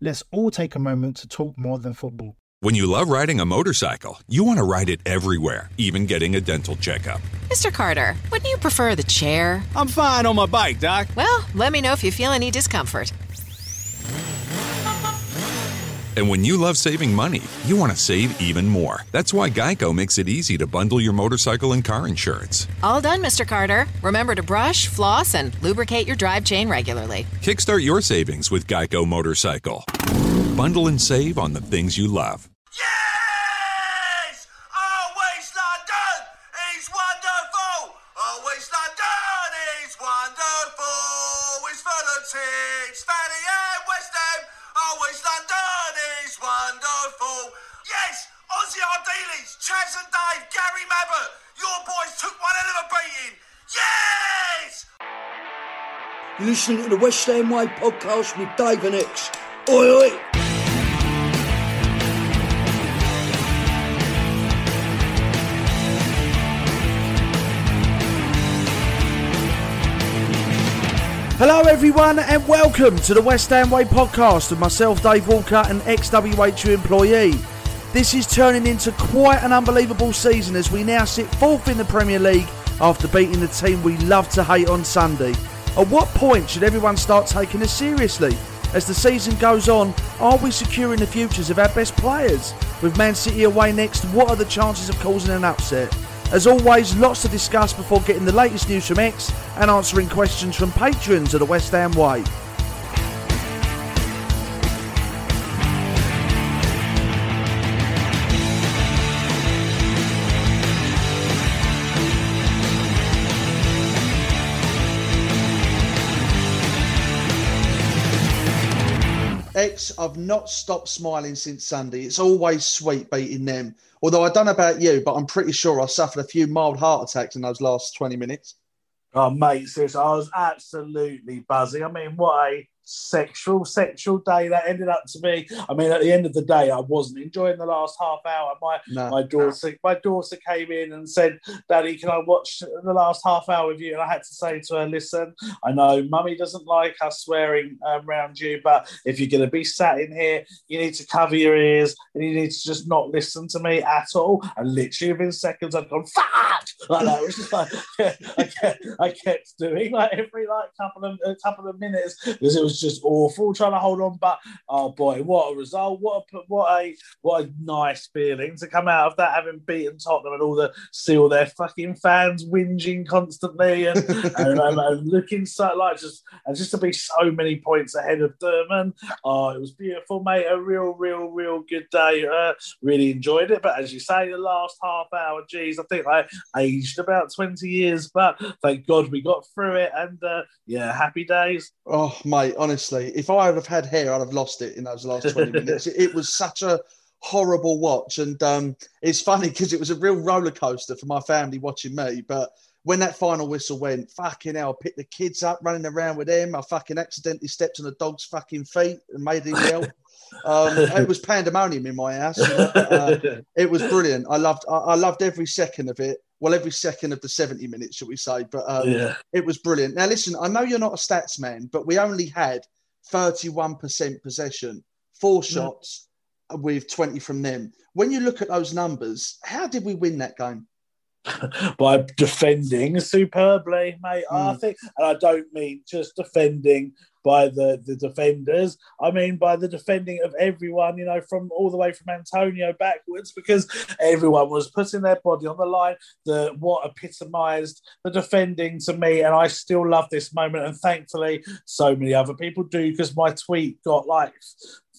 Let's all take a moment to talk more than football. When you love riding a motorcycle, you want to ride it everywhere, even getting a dental checkup. Mr. Carter, wouldn't you prefer the chair? I'm fine on my bike, Doc. Well, let me know if you feel any discomfort. And when you love saving money, you want to save even more. That's why Geico makes it easy to bundle your motorcycle and car insurance. All done, Mr. Carter. Remember to brush, floss, and lubricate your drive chain regularly. Kickstart your savings with Geico Motorcycle. Bundle and save on the things you love. Yes! Gary Mabbutt! Your boys took one hell of a beating! Yes! You're listening to the West Ham Way podcast with Dave and Ex. Oi, oi! Hello, everyone, and welcome to the West Ham Way podcast with myself, Dave Walker, an ex WHU employee. This is turning into quite an unbelievable season as we now sit fourth in the Premier League after beating the team we love to hate on Sunday. At what point should everyone start taking us seriously? As the season goes on, are we securing the futures of our best players? With Man City away next, what are the chances of causing an upset? As always, lots to discuss before getting the latest news from Ex and answering questions from patrons of the West Ham Way. I've not stopped smiling since Sunday. It's always sweet beating them. Although I don't know about you, but I'm pretty sure I suffered a few mild heart attacks in those last 20 minutes. Oh, mate, seriously, I was absolutely buzzing. I mean, what a sexual, sexual day that ended up to be. I mean, at the end of the day, I wasn't enjoying the last half hour. My No. my daughter, my daughter came in and said, "Daddy, can I watch the last half hour with you?" And I had to say to her, "Listen, I know Mummy doesn't like us swearing um, around you, but if you're going to be sat in here, you need to cover your ears and you need to just not listen to me at all." And literally within seconds, I'd gone fuck like that. Was just like I kept, I kept doing like every like couple of a couple of minutes because it was just awful trying to hold on. But oh boy, what a result! What a what a what a nice feeling to come out of that, having beaten Tottenham and all the see all their fucking fans whinging constantly and and, and, and looking so like just and just to be so many points ahead of them. And oh, it was beautiful, mate. A real, real, real good day. Uh, really enjoyed it. But as you say, the last half hour, geez, I think I aged about twenty years, but thank God we got through it. And uh, yeah, happy days. Oh, mate, honestly, if I would have had hair, I'd have lost it in those last 20 minutes. It, it was such a horrible watch. And um, it's funny because it was a real roller coaster for my family watching me. But when that final whistle went, fucking hell, I picked the kids up running around with them. I fucking accidentally stepped on the dog's fucking feet and made him yell. Um, it was pandemonium in my house. you know, uh, it was brilliant. I loved, I, I loved every second of it. Well, every second of the 70 minutes, should we say? But um, Yeah. it was brilliant. Now, listen, I know you're not a stats man, but we only had 31% possession, four shots, with 20 from them. When you look at those numbers, how did we win that game? By defending superbly, mate. I Mm. think, and I don't mean just defending by the, the defenders. I mean by the defending of everyone, you know, from all the way from Antonio backwards, because everyone was putting their body on the line. The what epitomised the defending to me, and I still love this moment. And thankfully, so many other people do, because my tweet got like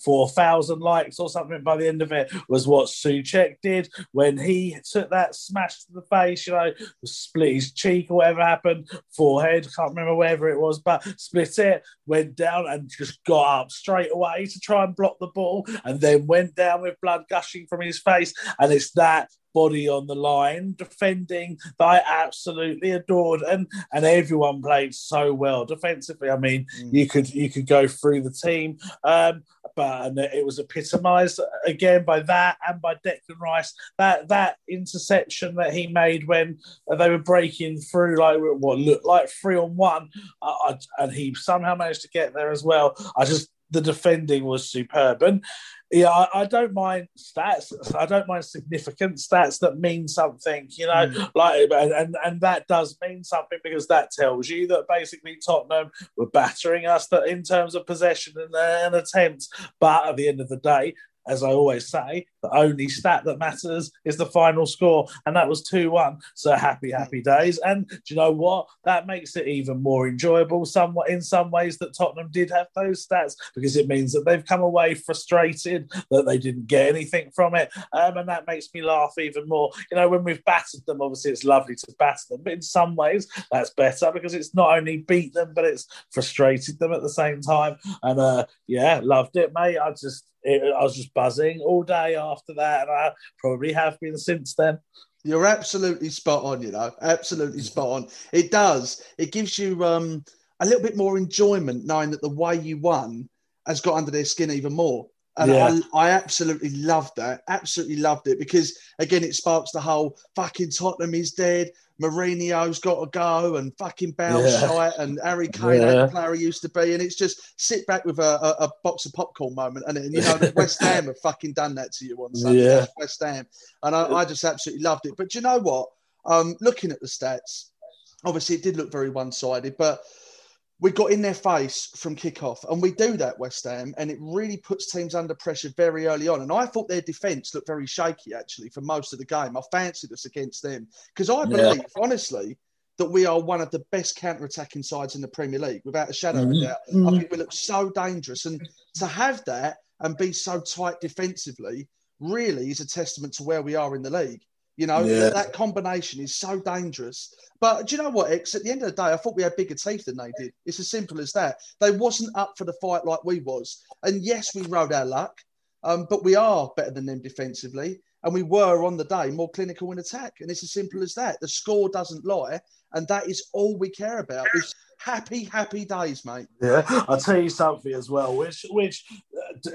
4,000 likes or something by the end of it was what Soucek did when he took that smash to the face, you know, split his cheek or whatever happened, forehead, can't remember wherever it was, but split it, went down and just got up straight away to try and block the ball and then went down with blood gushing from his face. And it's that body on the line defending that I absolutely adored and and everyone played so well defensively. I mean you could you could go through the team um but and it was epitomized again by that and by Declan Rice. That that interception that he made when they were breaking through like what looked like three on one uh, I- and he somehow managed to get there as well. I just the defending was superb and yeah, I, I don't mind stats. I don't mind significant stats that mean something, you know, hmm. like and, and that does mean something because that tells you that basically Tottenham were battering us that in terms of possession and, and attempts. But at the end of the day, as I always say, the only stat that matters is the final score, and that was 2 1. So happy, happy days. And do you know what? That makes it even more enjoyable somewhat in some ways that Tottenham did have those stats because it means that they've come away frustrated that they didn't get anything from it. Um, and that makes me laugh even more. You know, when we've battered them, obviously it's lovely to batter them, but in some ways that's better because it's not only beat them, but it's frustrated them at the same time. And uh, yeah, loved it, mate. I just it, I was just buzzing all day after that, and I probably have been since then. You're absolutely spot on, you know, absolutely spot on. It does. It gives you um, a little bit more enjoyment knowing that the way you won has got under their skin even more. And Yeah. I, I absolutely loved that. Absolutely loved it because, again, it sparks the whole fucking Tottenham is dead. Mourinho's got to go and fucking Bale's Yeah. shite and Harry Kane, Yeah. that player used to be. And it's just sit back with a, a, a box of popcorn moment. And, and you know, West Ham have fucking done that to you once. Yeah. West Ham. And I, I just absolutely loved it. But do you know what? Um, looking at the stats, obviously it did look very one sided, but we got in their face from kickoff, and we do that, West Ham, and it really puts teams under pressure very early on. And I thought their defence looked very shaky actually for most of the game. I fancied us against them because I Yeah. believe, honestly, that we are one of the best counter-attacking sides in the Premier League, without a shadow of a Mhm. doubt. I Mhm. think we look so dangerous, and to have that and be so tight defensively really is a testament to where we are in the league. You know, Yeah. that, combination is so dangerous. But do you know what, Ex? At the end of the day, I thought we had bigger teeth than they did. It's as simple as that. They wasn't up for the fight like we was. And yes, we rode our luck, um, but we are better than them defensively. And we were on the day more clinical in attack. And it's as simple as that. The score doesn't lie. And that is all we care about. It's happy, happy days, mate. Yeah, I'll tell you something as well, which which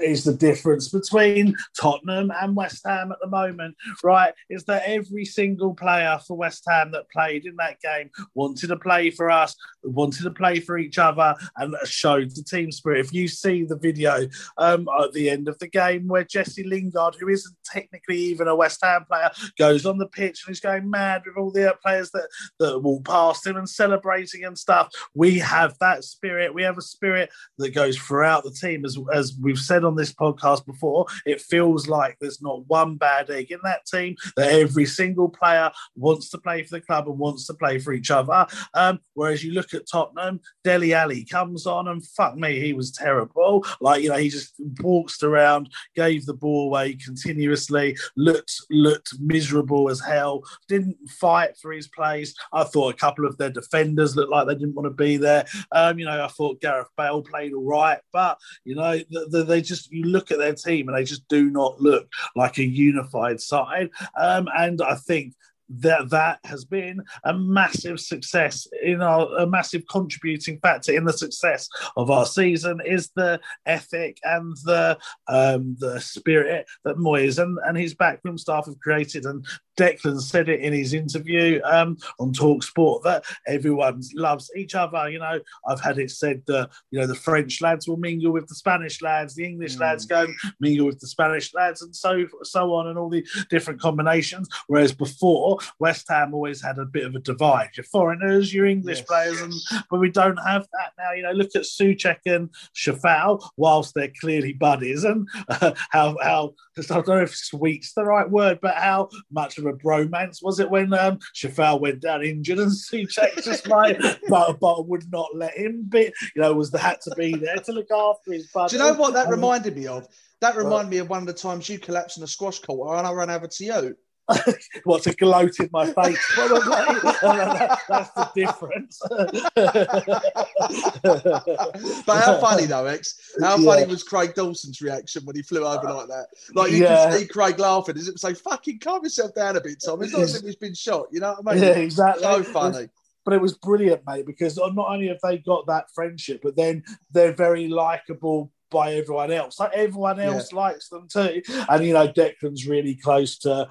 is the difference between Tottenham and West Ham at the moment, right? Is that every single player for West Ham that played in that game wanted to play for us, wanted to play for each other, and showed the team spirit. If you see the video um, at the end of the game where Jesse Lingard, who isn't technically even a West Ham player, goes on the pitch and he's going mad with all the players that that walk past him and celebrating and stuff. We have that spirit. We have a spirit that goes throughout the team. As, as we've said on this podcast before, it feels like there's not one bad egg in that team, that every single player wants to play for the club and wants to play for each other. Um, whereas you look at Tottenham, Dele Alli comes on and fuck me, he was terrible. Like, you know, he just waltzed around, gave the ball away continuously, looked looked miserable as hell, didn't fight for his place. I thought a couple of their defenders looked like they didn't want to be there. Um, you know, I thought Gareth Bale played all right, but you know, th- th- they just you look at their team and they just do not look like a unified side. Um, and I think that that has been a massive success in our a massive contributing factor in the success of our season is the ethic and the um, the spirit that Moyes and, and his backroom staff have created and Declan said it in his interview um, on Talk Sport that everyone loves each other. You know, I've had it said that you know the French lads will mingle with the Spanish lads, the English mm. lads go mingle with the Spanish lads, and so so on, and all the different combinations. Whereas before, West Ham always had a bit of a divide. Your foreigners, your English yes, players, and but we don't have that now. You know, look at Soucek and Coufal, whilst they're clearly buddies, and uh, how how I don't know if sweet's the right word, but how much of a bromance was it when um, Coufal went down injured and Soucek just like, but, but would not let him be, you know, was the had to be there to look after his buddy. Do you know what that reminded me of? That reminded me of one of the times you collapsed in a squash court and I ran over to you. what to gloat in my face that's the difference but how funny though Ex how yeah. funny was Craig Dawson's reaction when he flew over like that like you yeah. can see Craig laughing as it say fucking calm yourself down a bit Tom it's not as if he's been shot you know what I mean yeah exactly so funny but it was brilliant, mate, because not only have they got that friendship, but then they're very likable by everyone else. Like everyone else yeah. likes them too. And you know, Declan's really close to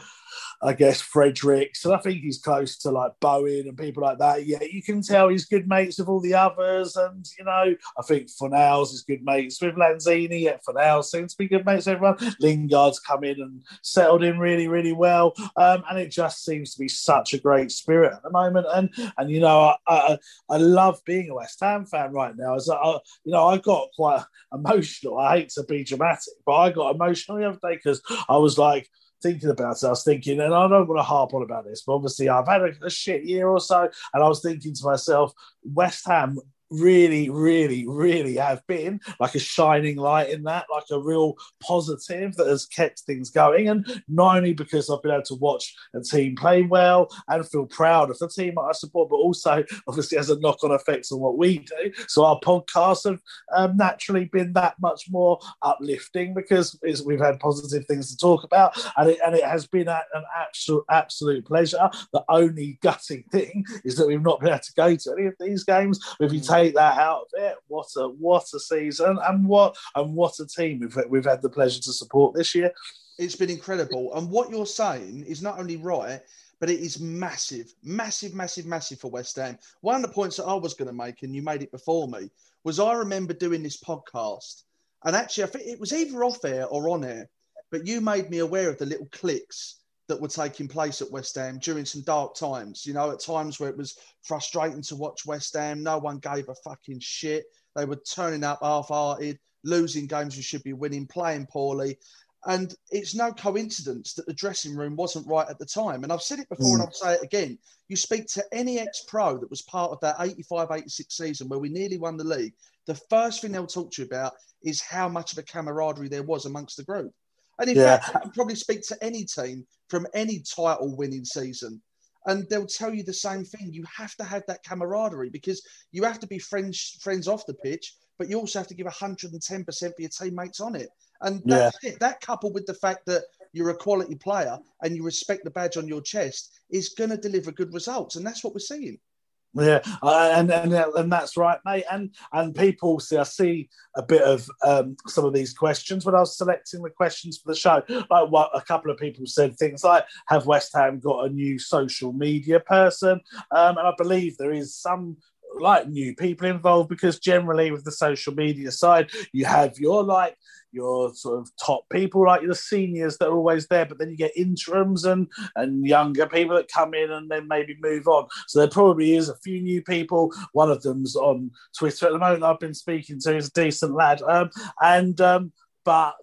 I guess Fredericks, and I think he's close to like Bowen and people like that. Yeah, you can tell he's good mates with all the others, and you know, I think Fornals is good mates with Lanzini. Yeah, Fornals seems to be good mates with everyone. Lingard's come in and settled in really, really well, um, and it just seems to be such a great spirit at the moment. And and you know, I I, I love being a West Ham fan right now. As I, you know, I got quite emotional. I hate to be dramatic, but I got emotional the other day because I was like thinking about it, I was thinking, and I don't want to harp on about this, but obviously I've had a, a shit year or so, and I was thinking to myself, West Ham really, really, really have been like a shining light in that, like a real positive that has kept things going. And not only because I've been able to watch a team play well and feel proud of the team I support, but also obviously has a knock on effects on what we do. So our podcasts have um, naturally been that much more uplifting because we've had positive things to talk about. And it, and it has been an absolute, absolute pleasure. The only gutting thing is that we've not been able to go to any of these games. Take take that out of it, what a what a season and what and what a team we've we've had the pleasure to support this year. It's been incredible, and what you're saying is not only right, but it is massive, massive, massive, massive for West Ham. One of the points that I was going to make, and you made it before me, was I remember doing this podcast, and actually, I think it was either off air or on air, but you made me aware of the little clicks that were taking place at West Ham during some dark times. You know, at times where it was frustrating to watch West Ham, no one gave a fucking shit. They were turning up half-hearted, losing games you should be winning, playing poorly. And it's no coincidence that the dressing room wasn't right at the time. And I've said it before mm. and I'll say it again. You speak to any ex pro that was part of that 85 86 season where we nearly won the league, the first thing they'll talk to you about is how much of a camaraderie there was amongst the group. And in yeah. fact, you can probably speak to any team from any title winning season, and they'll tell you the same thing. You have to have that camaraderie because you have to be friends friends off the pitch, but you also have to give 110% for your teammates on it. And that's yeah. it. That coupled with the fact that you're a quality player and you respect the badge on your chest is going to deliver good results. And that's what we're seeing. Yeah, uh, and and and that's right, mate. And and people see, I see a bit of um, some of these questions when I was selecting the questions for the show. Like what a couple of people said things like, "Have West Ham got a new social media person?" Um, and I believe there is some like new people involved because generally with the social media side, you have your like your sort of top people, like the seniors that are always there, but then you get interims and and younger people that come in and then maybe move on. So there probably is a few new people. One of them's on Twitter at the moment. I've been speaking to. He's a decent lad, um, and um, but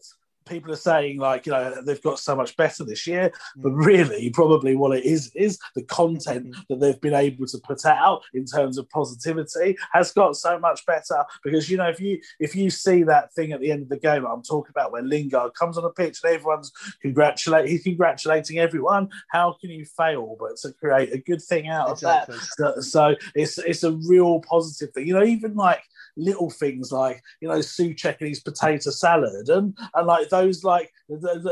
people are saying like you know they've got so much better this year but mm. really probably what it is is the content mm. that they've been able to put out in terms of positivity has got so much better because you know if you if you see that thing at the end of the game i'm talking about where lingard comes on a pitch and everyone's congratulate he's congratulating everyone how can you fail but to create a good thing out of exactly. that so, so it's it's a real positive thing you know even like little things like you know Soucek and his potato salad and and like those like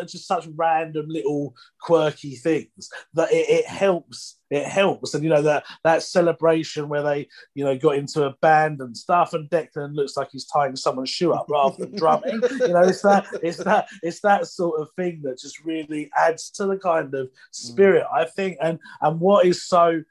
just such random little quirky things that it, it helps. It helps, and you know that that celebration where they, you know, got into a band and stuff, and Declan looks like he's tying someone's shoe up rather than drumming. you know, it's that, it's that, it's that sort of thing that just really adds to the kind of mm. spirit, I think. And and what is so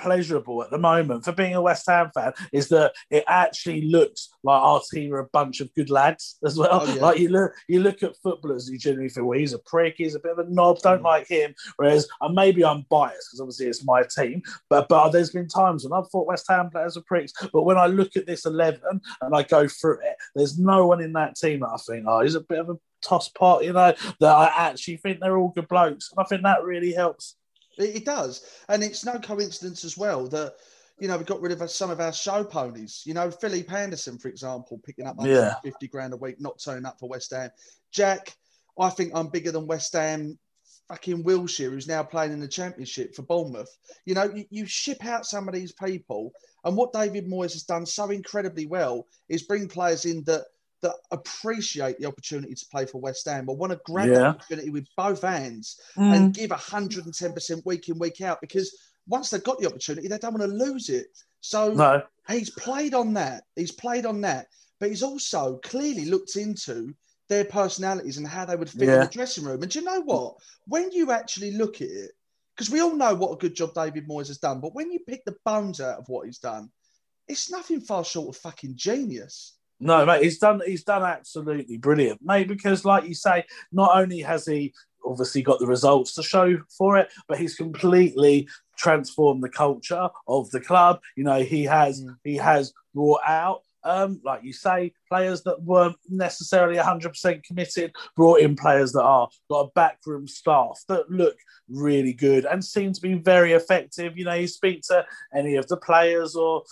pleasurable at the moment for being a West Ham fan is that it actually looks like our team are a bunch of good lads as well. Oh, yeah. Like you look, you look at footballers, you generally think, well, he's a prick, he's a bit of a knob, Mm. don't like him. Whereas, and maybe I'm biased because obviously it's my team, but but there's been times when I've thought West Ham players are pricks. But when I look at this eleven and I go through it, there's no one in that team that I think, oh, he's a bit of a toss pot, you know, that I actually think they're all good blokes. And I think that really helps. It, it does, and it's no coincidence as well that you know we got rid of some of our show ponies. You know, Felipe Anderson, for example, picking up Yeah. 150 grand a week, not turning up for West Ham. Jack, I think I'm bigger than West Ham. Fucking Wilshere, who's now playing in the Championship for Bournemouth. You know, you, you ship out some of these people, and what David Moyes has done so incredibly well is bring players in that that appreciate the opportunity to play for West Ham but want to grab the Yeah. opportunity with both hands Mm. and give 110% week in, week out because once they've got the opportunity, they don't want to lose it. So No. he's played on that. He's played on that. But he's also clearly looked into their personalities and how they would fit in the dressing room. And do you know what? When you actually look at it, because we all know what a good job David Moyes has done, but when you pick the bones out of what he's done, it's nothing far short of fucking genius. No, mate, he's done he's done absolutely brilliant, mate. Because, like you say, not only has he obviously got the results to show for it, but he's completely transformed the culture of the club. You know, he has mm. he has brought out. Um, like you say, players that weren't necessarily 100% committed, brought in players that are got a backroom staff that look really good and seem to be very effective. You know, you speak to any of the players or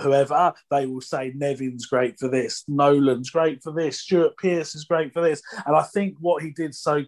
whoever, they will say Nevin's great for this, Nolan's great for this, Stuart Pearce is great for this. And I think what he did so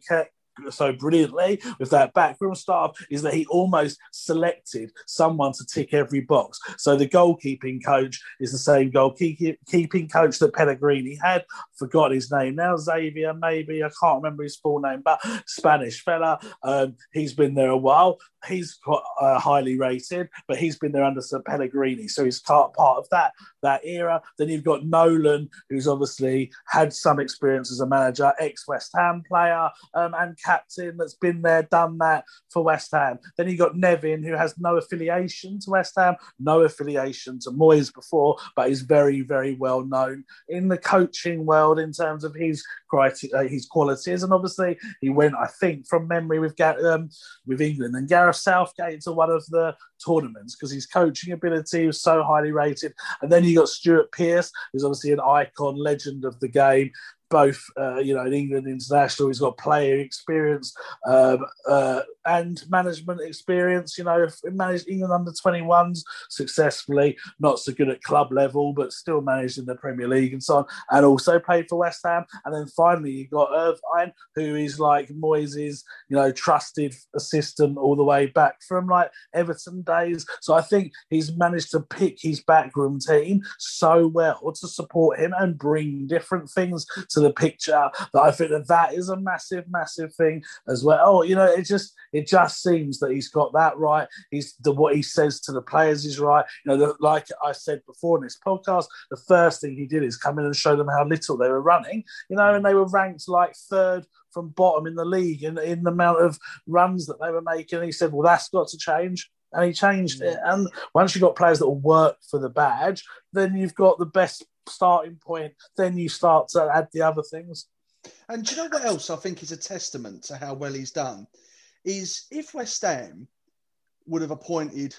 so brilliantly with that backroom staff is that he almost selected someone to tick every box. So the goalkeeping coach is the same goalkeeping coach that Pellegrini had. Forgot his name now, Xavier, maybe I can't remember his full name, but Spanish fella. Um, he's been there a while. He's quite, uh, highly rated, but he's been there under Sir Pellegrini, so he's part part of that that era. Then you've got Nolan, who's obviously had some experience as a manager, ex West Ham player, um, and captain that's been there, done that for West Ham. Then you've got Nevin, who has no affiliation to West Ham, no affiliation to Moyes before, but is very, very well known in the coaching world in terms of his criteria, uh, his qualities. And obviously, he went, I think, from memory with um, with England and Gareth Southgate to one of the tournaments because his coaching ability was so highly rated. And then you got Stuart Pearce, who's obviously an icon, legend of the game. Both, uh, you know, in England international, he's got player experience um, uh, and management experience. You know, managed England under 21s successfully, not so good at club level, but still managed in the Premier League and so on, and also played for West Ham. And then finally, you got Irvine, who is like Moyes' you know, trusted assistant all the way back from like Everton days. So I think he's managed to pick his backroom team so well to support him and bring different things to the picture But I think that that is a massive, massive thing as well. Oh, you know, it just it just seems that he's got that right. He's the what he says to the players is right. You know, the, like I said before in this podcast, the first thing he did is come in and show them how little they were running. You know, and they were ranked like third from bottom in the league in, in the amount of runs that they were making. And he said, Well, that's got to change. And he changed it. Mm. And once you've got players that will work for the badge, then you've got the best starting point. Then you start to add the other things. And do you know what else I think is a testament to how well he's done? Is if West Ham would have appointed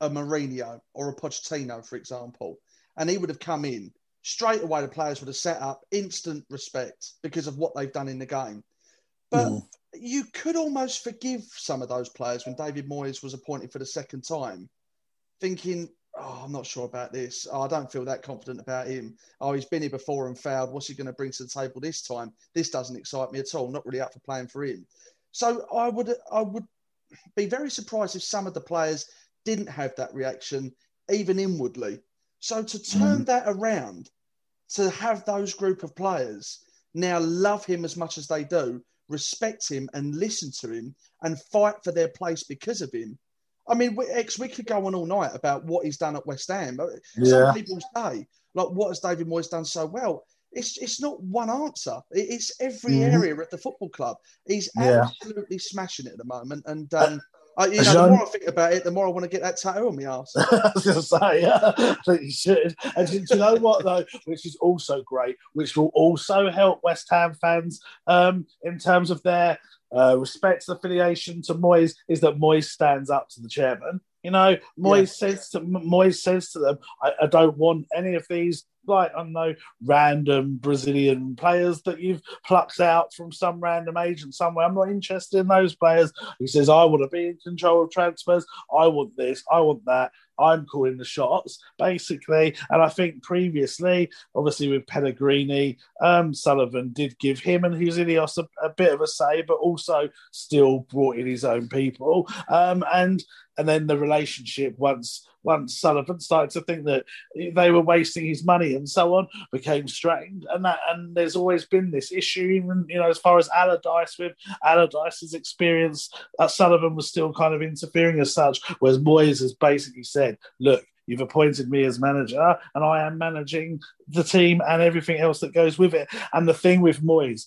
a Mourinho or a Pochettino, for example, and he would have come in straight away, the players would have set up instant respect because of what they've done in the game. But Mm. you could almost forgive some of those players when David Moyes was appointed for the second time, thinking, oh, I'm not sure about this. Oh, I don't feel that confident about him. Oh, he's been here before and failed. What's he going to bring to the table this time? This doesn't excite me at all. Not really up for playing for him. So I would, I would be very surprised if some of the players didn't have that reaction, even inwardly. So to turn mm-hmm. that around, to have those group of players now love him as much as they do, respect him and listen to him and fight for their place because of him. I mean, we, Ex, we could go on all night about what he's done at West Ham. Yeah. Some people say, like, what has David Moyes done so well? It's, it's not one answer. It's every Mhm. area at the football club. He's Yeah. absolutely smashing it at the moment. And um, I, you know, the more I think about it, the more I want to get that tattoo on my ass. I was going to say, yeah, I think you should. And do, do you know what, though, which is also great, which will also help West Ham fans um, in terms of their uh, respect affiliation to Moyes, is that Moyes stands up to the chairman. You know, Moyes says to Moyes says to them, I, I don't want any of these like I don't know random Brazilian players that you've plucked out from some random agent somewhere. I'm not interested in those players. He says I want to be in control of transfers. I want this. I want that. I'm calling the shots, basically. And I think previously, obviously with Pellegrini, um, Sullivan did give him and Husillos a, a bit of a say, but also still brought in his own people. Um, and and then the relationship once once Sullivan started to think that they were wasting his money and so on became strained. And that and there's always been this issue, even you know, as far as Allardyce with Allardyce's experience, uh, Sullivan was still kind of interfering as such, whereas Moyes has basically said, look. You've appointed me as manager, and I am managing the team and everything else that goes with it. And the thing with Moyes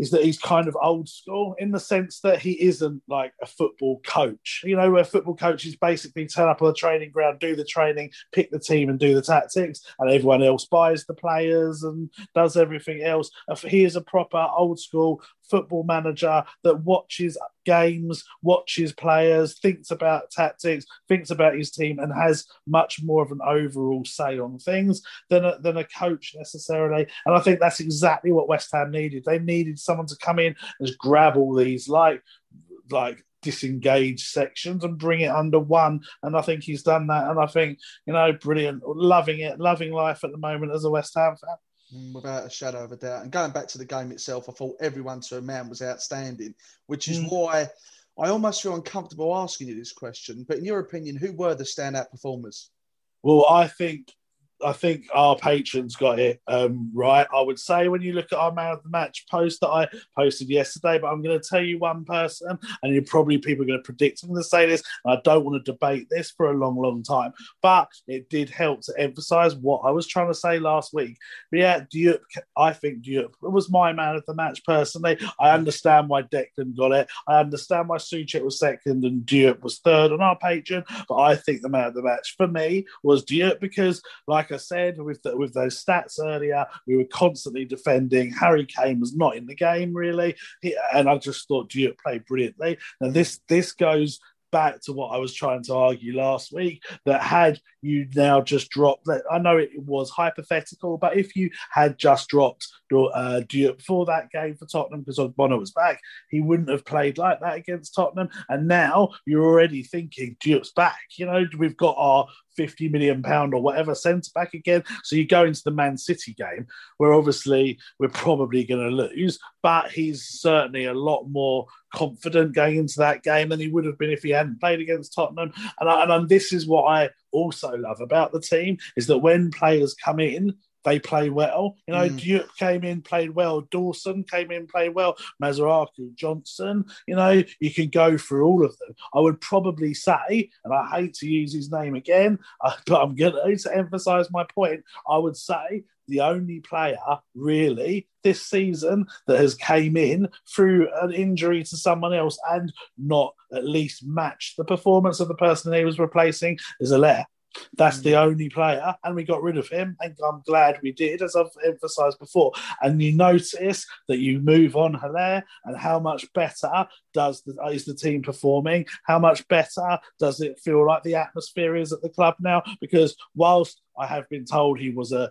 is that he's kind of old school in the sense that he isn't like a football coach. You know, where football coaches basically turn up on the training ground, do the training, pick the team, and do the tactics, and everyone else buys the players and does everything else. He is a proper old school football manager that watches games, watches players, thinks about tactics, thinks about his team, and has much more of an overall say on things than a, than a coach necessarily. And I think that's exactly what West Ham needed. They needed someone to come in and just grab all these like like disengaged sections and bring it under one. And I think he's done that. And I think you know, brilliant, loving it, loving life at the moment as a West Ham fan. Mm, Without a shadow of a doubt. And going back to the game itself, I thought everyone to a man was outstanding, which is Mm. why I almost feel uncomfortable asking you this question. But in your opinion, who were the standout performers? Well, I think I think our patrons got it um, right. I would say when you look at our man of the match post that I posted yesterday, but I'm going to tell you one person, and you're probably people are going to predict I'm going to say this. And I don't want to debate this for a long, long time, but it did help to emphasise what I was trying to say last week. But yeah, Diop, I think Diop was my man of the match personally. I understand why Declan got it. I understand why Soucek was second and Diop was third on our patron, but I think the man of the match for me was Diop because, like I said, with the, with those stats earlier, we were constantly defending. Harry Kane was not in the game really, he, and I just thought Diop played brilliantly. Now this this goes back to what I was trying to argue last week that had you now just dropped that I know it was hypothetical, but if you had just dropped uh, Diop before that game for Tottenham because Bonner was back, he wouldn't have played like that against Tottenham. And now you're already thinking Diop's back. You know, we've got our 50 million pound or whatever centre back again. So you go into the Man City game where obviously we're probably going to lose, but he's certainly a lot more confident going into that game than he would have been if he hadn't played against Tottenham. And, I, and this is what I also love about the team is that when players come in, they play well. You know, Mm. Duke came in, played well. Dawson came in, played well. Masuaku, Johnson. You know, you can go through all of them. I would probably say, and I hate to use his name again, but I'm going to emphasise my point. I would say the only player really this season that has came in through an injury to someone else and not at least matched the performance of the person he was replacing is Haller. That's the mm. only player, and we got rid of him, and I'm glad we did, as I've emphasised before. And you notice that you move on Haller, and how much better does the, is the team performing? How much better does it feel like the atmosphere is at the club now? Because whilst I have been told he was a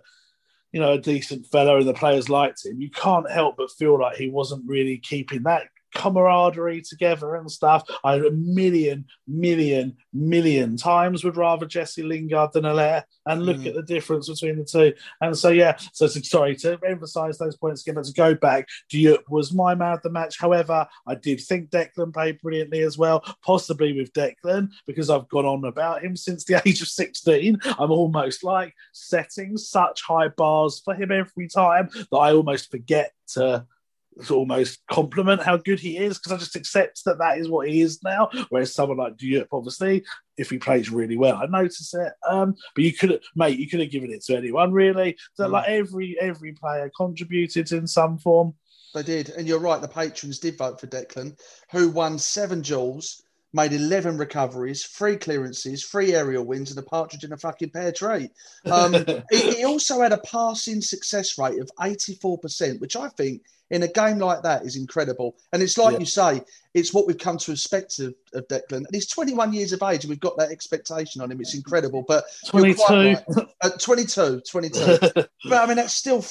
you know, a decent fellow and the players liked him, you can't help but feel like he wasn't really keeping that camaraderie together and stuff. I a million, million, million times would rather Jesse Lingard than Haller, and look Mm. at the difference between the two. And so, yeah, so, so sorry to emphasise those points again, but to go back, Diop was my man of the match. However, I did think Declan played brilliantly as well, possibly with Declan, because I've gone on about him since the age of 16. I'm almost like setting such high bars for him every time that I almost forget to almost compliment how good he is because I just accept that that is what he is now. Whereas someone like Diop, obviously, if he plays really well, I notice it. Um, but you could, mate, you could have given it to anyone really. So Mm. like every every player contributed in some form. They did, and you're right. The patrons did vote for Declan, who won seven duels, made eleven recoveries, three clearances, three aerial wins, and a partridge in a fucking pear tree. Um, he, he also had a passing success rate of eighty-four percent, which I think in a game like that is incredible. And it's like Yeah. you say, it's what we've come to expect of, of Declan. And he's 21 years of age, and we've got that expectation on him. It's incredible. But 22. right. Uh, 22, 22. but I mean, that's still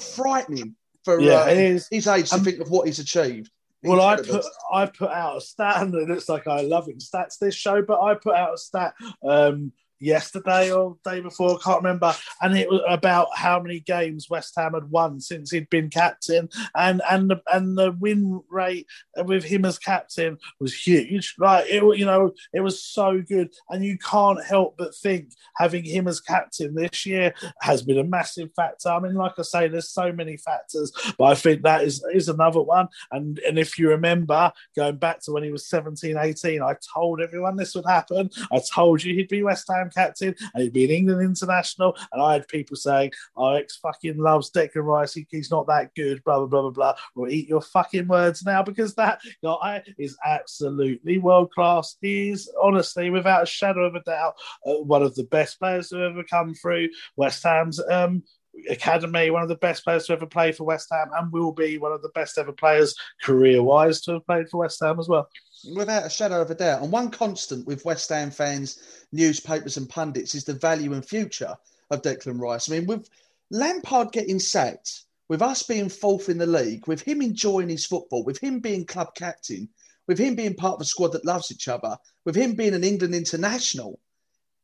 frightening for Yeah, uh, his age to Um, think of what he's achieved. Well, I put I put out a stat, and it looks like I love in stats this show, but I put out a stat um, yesterday or day before, I can't remember, and it was about how many games West Ham had won since he'd been captain, and and the, and the win rate with him as captain was huge. Like it, you know, it was so good, and you can't help but think having him as captain this year has been a massive factor. I mean, like I say, there's so many factors, but I think that is is another one. And and if you remember going back to when he was 17, 18, I told everyone this would happen. I told you he'd be West Ham captain and he'd be an England international. And I had people saying, "Oh, Ex fucking loves Declan Rice. He, he's not that good." Blah blah blah blah blah. Well, eat your fucking words now because that guy is absolutely world class. He is honestly, without a shadow of a doubt, uh, one of the best players to ever come through West Ham's um, academy, one of the best players to ever play for West Ham, and will be one of the best ever players career wise to have played for West Ham as well. Without a shadow of a doubt. And one constant with West Ham fans, newspapers, and pundits is the value and future of Declan Rice. I mean, with Lampard getting sacked, with us being fourth in the league, with him enjoying his football, with him being club captain, with him being part of a squad that loves each other, with him being an England international,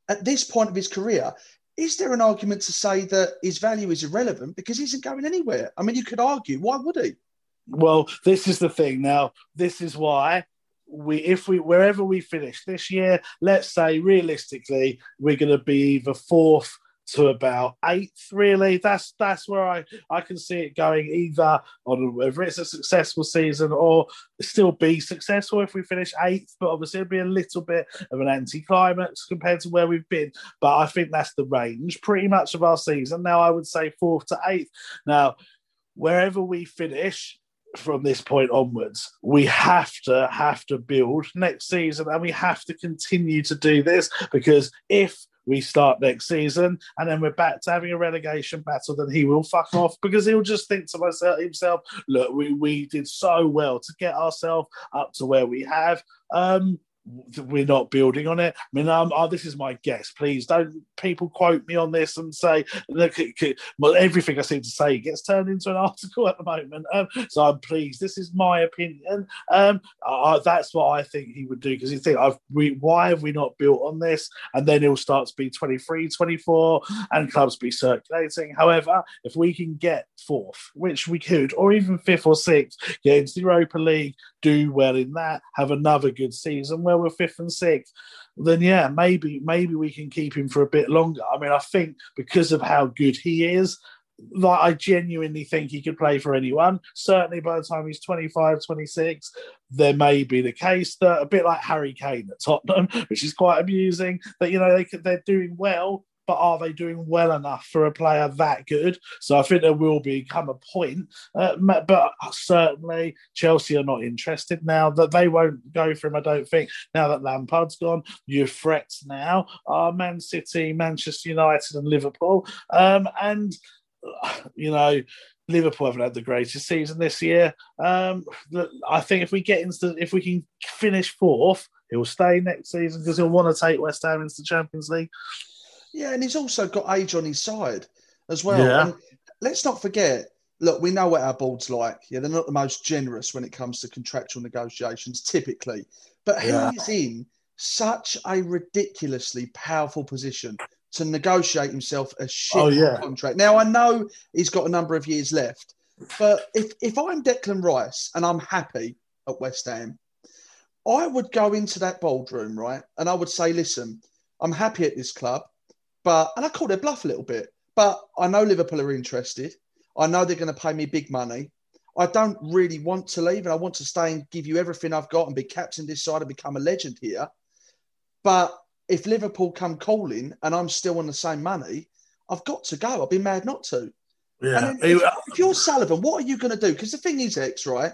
at this point of his career, is there an argument to say that his value is irrelevant because he isn't going anywhere? I mean, you could argue, why would he? Well, this is the thing. Now, this is why we, if we, wherever we finish this year, let's say realistically, we're going to be the fourth to about eighth. Really, that's that's where I I can see it going. Either on whether it's a successful season or still be successful if we finish eighth, but obviously it'll be a little bit of an anticlimax compared to where we've been. But I think that's the range pretty much of our season. Now I would say fourth to eighth. Now wherever we finish from this point onwards, we have to have to build next season, and we have to continue to do this because if we start next season and then we're back to having a relegation battle, then he will fuck off because he'll just think to myself himself, look, we, we did so well to get ourselves up to where we have. Um, we're not building on it. I mean, um, oh, this is my guess. Please don't people quote me on this and say, look, well, everything I seem to say gets turned into an article at the moment. Um, so I'm pleased. This is my opinion. Um, that's what I think he would do because he think, I've, we, why have we not built on this? And then he'll start to be 23, 24, and clubs be circulating. However, if we can get fourth, which we could, or even fifth or sixth, get into the Europa League, do well in that, have another good season where we're fifth and sixth, then yeah, maybe maybe we can keep him for a bit longer. I mean, I think because of how good he is, like I genuinely think he could play for anyone. Certainly by the time he's 25, 26, there may be the case that a bit like Harry Kane at Tottenham, which is quite amusing, that you know they they're doing well, but are they doing well enough for a player that good? So I think there will become a point. Uh, but certainly Chelsea are not interested now. That they won't go for him. I don't think now that Lampard's gone. Your threats now are Man City, Manchester United, and Liverpool. Um, and uh, you know. Liverpool haven't had the greatest season this year. Um, I think if we get into, if we can finish fourth, he'll stay next season because he'll want to take West Ham into the Champions League. Yeah, and he's also got age on his side as well. Yeah. And let's not forget, look, we know what our board's like. Yeah, they're not the most generous when it comes to contractual negotiations, typically. But Yeah. he is in such a ridiculously powerful position to negotiate himself a shit Oh, yeah. contract. Now I know he's got a number of years left, but if if I'm Declan Rice and I'm happy at West Ham, I would go into that boardroom, right? And I would say, listen, I'm happy at this club, but, and I call their bluff a little bit, but I know Liverpool are interested. I know they're going to pay me big money. I don't really want to leave and I want to stay and give you everything I've got and be captain this side and become a legend here. But if Liverpool come calling and I'm still on the same money, I've got to go. I'd be mad not to. Yeah. And if, if you're Sullivan, what are you going to do? Because the thing is, Ex, right?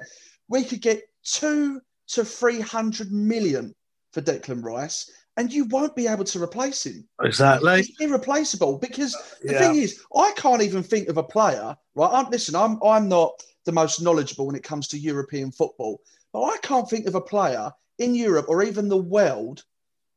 We could get two to three hundred million for Declan Rice, and you won't be able to replace him. Exactly. He's irreplaceable because the Yeah. thing is, I can't even think of a player. Right? I'm, listen, I'm I'm not the most knowledgeable when it comes to European football, but I can't think of a player in Europe or even the world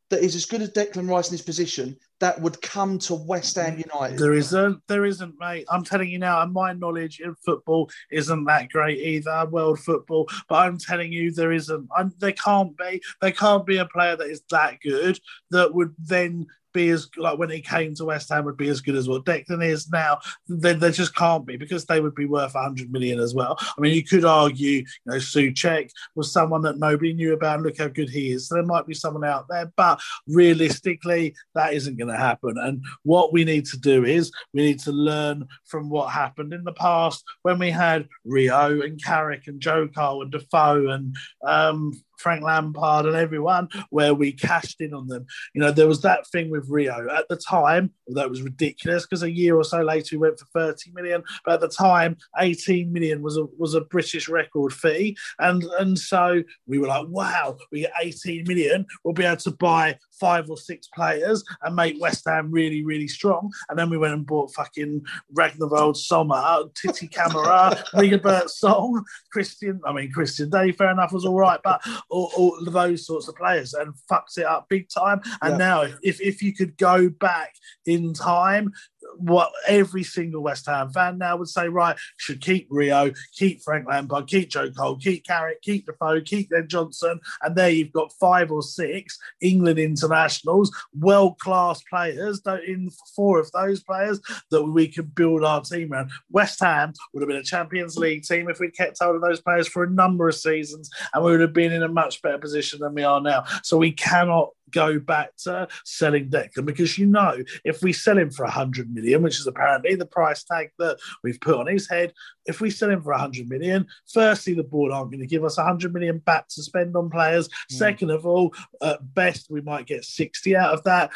that is as good as Declan Rice in his position that would come to West Ham United. There isn't, there isn't, mate. I'm telling you now, and my knowledge in football isn't that great either, world football. But I'm telling you, there isn't. I'm, there can't be. There can't be a player that is that good that would then be as like when he came to West Ham would be as good as what Declan is now. Then there just can't be because they would be worth 100 million as well. I mean, you could argue, you know, Soucek was someone that nobody knew about. Look how good he is. So there might be someone out there, but realistically, that isn't going to happen. And what we need to do is we need to learn from what happened in the past when we had Rio and Carrick and Joe Cole and Defoe and um, Frank Lampard and everyone, where we cashed in on them. You know, there was that thing with Rio at the time, although it was ridiculous because a year or so later we went for 30 million, but at the time, 18 million was a was a British record fee. And and so we were like, wow, we get 18 million, we'll be able to buy five or six players and make West Ham really, really strong. And then we went and bought fucking Ragnvald Soma, Titi Camara, Rigobert Song, Christian, I mean, Christian Dailly, fair enough, was all right, but all, all those sorts of players and fucks it up big time. And Yeah. now, if, if you could go back in time, what every single West Ham fan now would say, right, should keep Rio, keep Frank Lampard, keep Joe Cole, keep Carrick, keep Defoe, keep Glen Johnson, and there you've got five or six England internationals, world class players. In four of those players that we could build our team around. West Ham would have been a Champions League team if we'd kept hold of those players for a number of seasons, and we would have been in a much better position than we are now. So we cannot go back to selling Declan? Because you know if we sell him for 100 million, which is apparently the price tag that we've put on his head, if we sell him for 100 million, firstly, the board aren't going to give us 100 million back to spend on players. Mm. Second of all, at best, we might get 60 out of that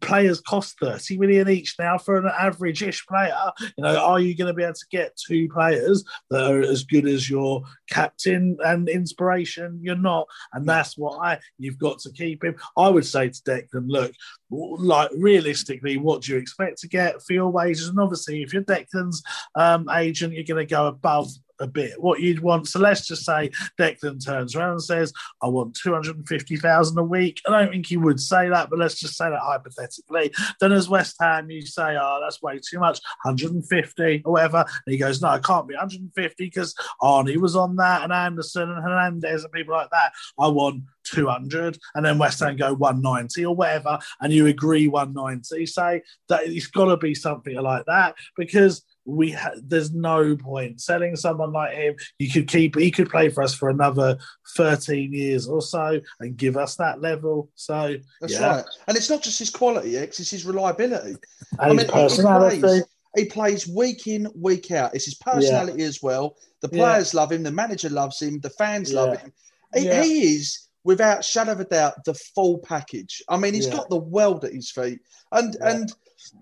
players cost 30 million each now for an average-ish player you know are you going to be able to get two players that are as good as your captain and inspiration? You're not and that's why you've got to keep him. I would say to declan look like realistically what do you expect to get for your wages? And obviously if you're declan's um, agent you're going to go above a bit. What you'd want so let's just say declan turns around and says i want 250000 a week. I don't think he would say that but let's just say that hypothetically. Then as west ham you say oh that's way too much 150 or whatever. And he goes no it can't be 150 because arnie was on that and anderson and hernandez and people like that. I want 200 and then West Ham go 190 or whatever. And you agree 190 say that it's got to be something like that because we ha- there's no point selling someone like him you could keep he could play for us for another 13 years or so and give us that level so That's yeah. right. And it's not just his quality, Ex, it's his reliability. And his he- he personality. plays- He plays week in, week out. It's his personality as well. The Yeah. players love him. The manager loves him. The fans love him. He, Yeah. he is, without shadow of a doubt, the full package. I mean, he's Yeah. got the world at his feet. And and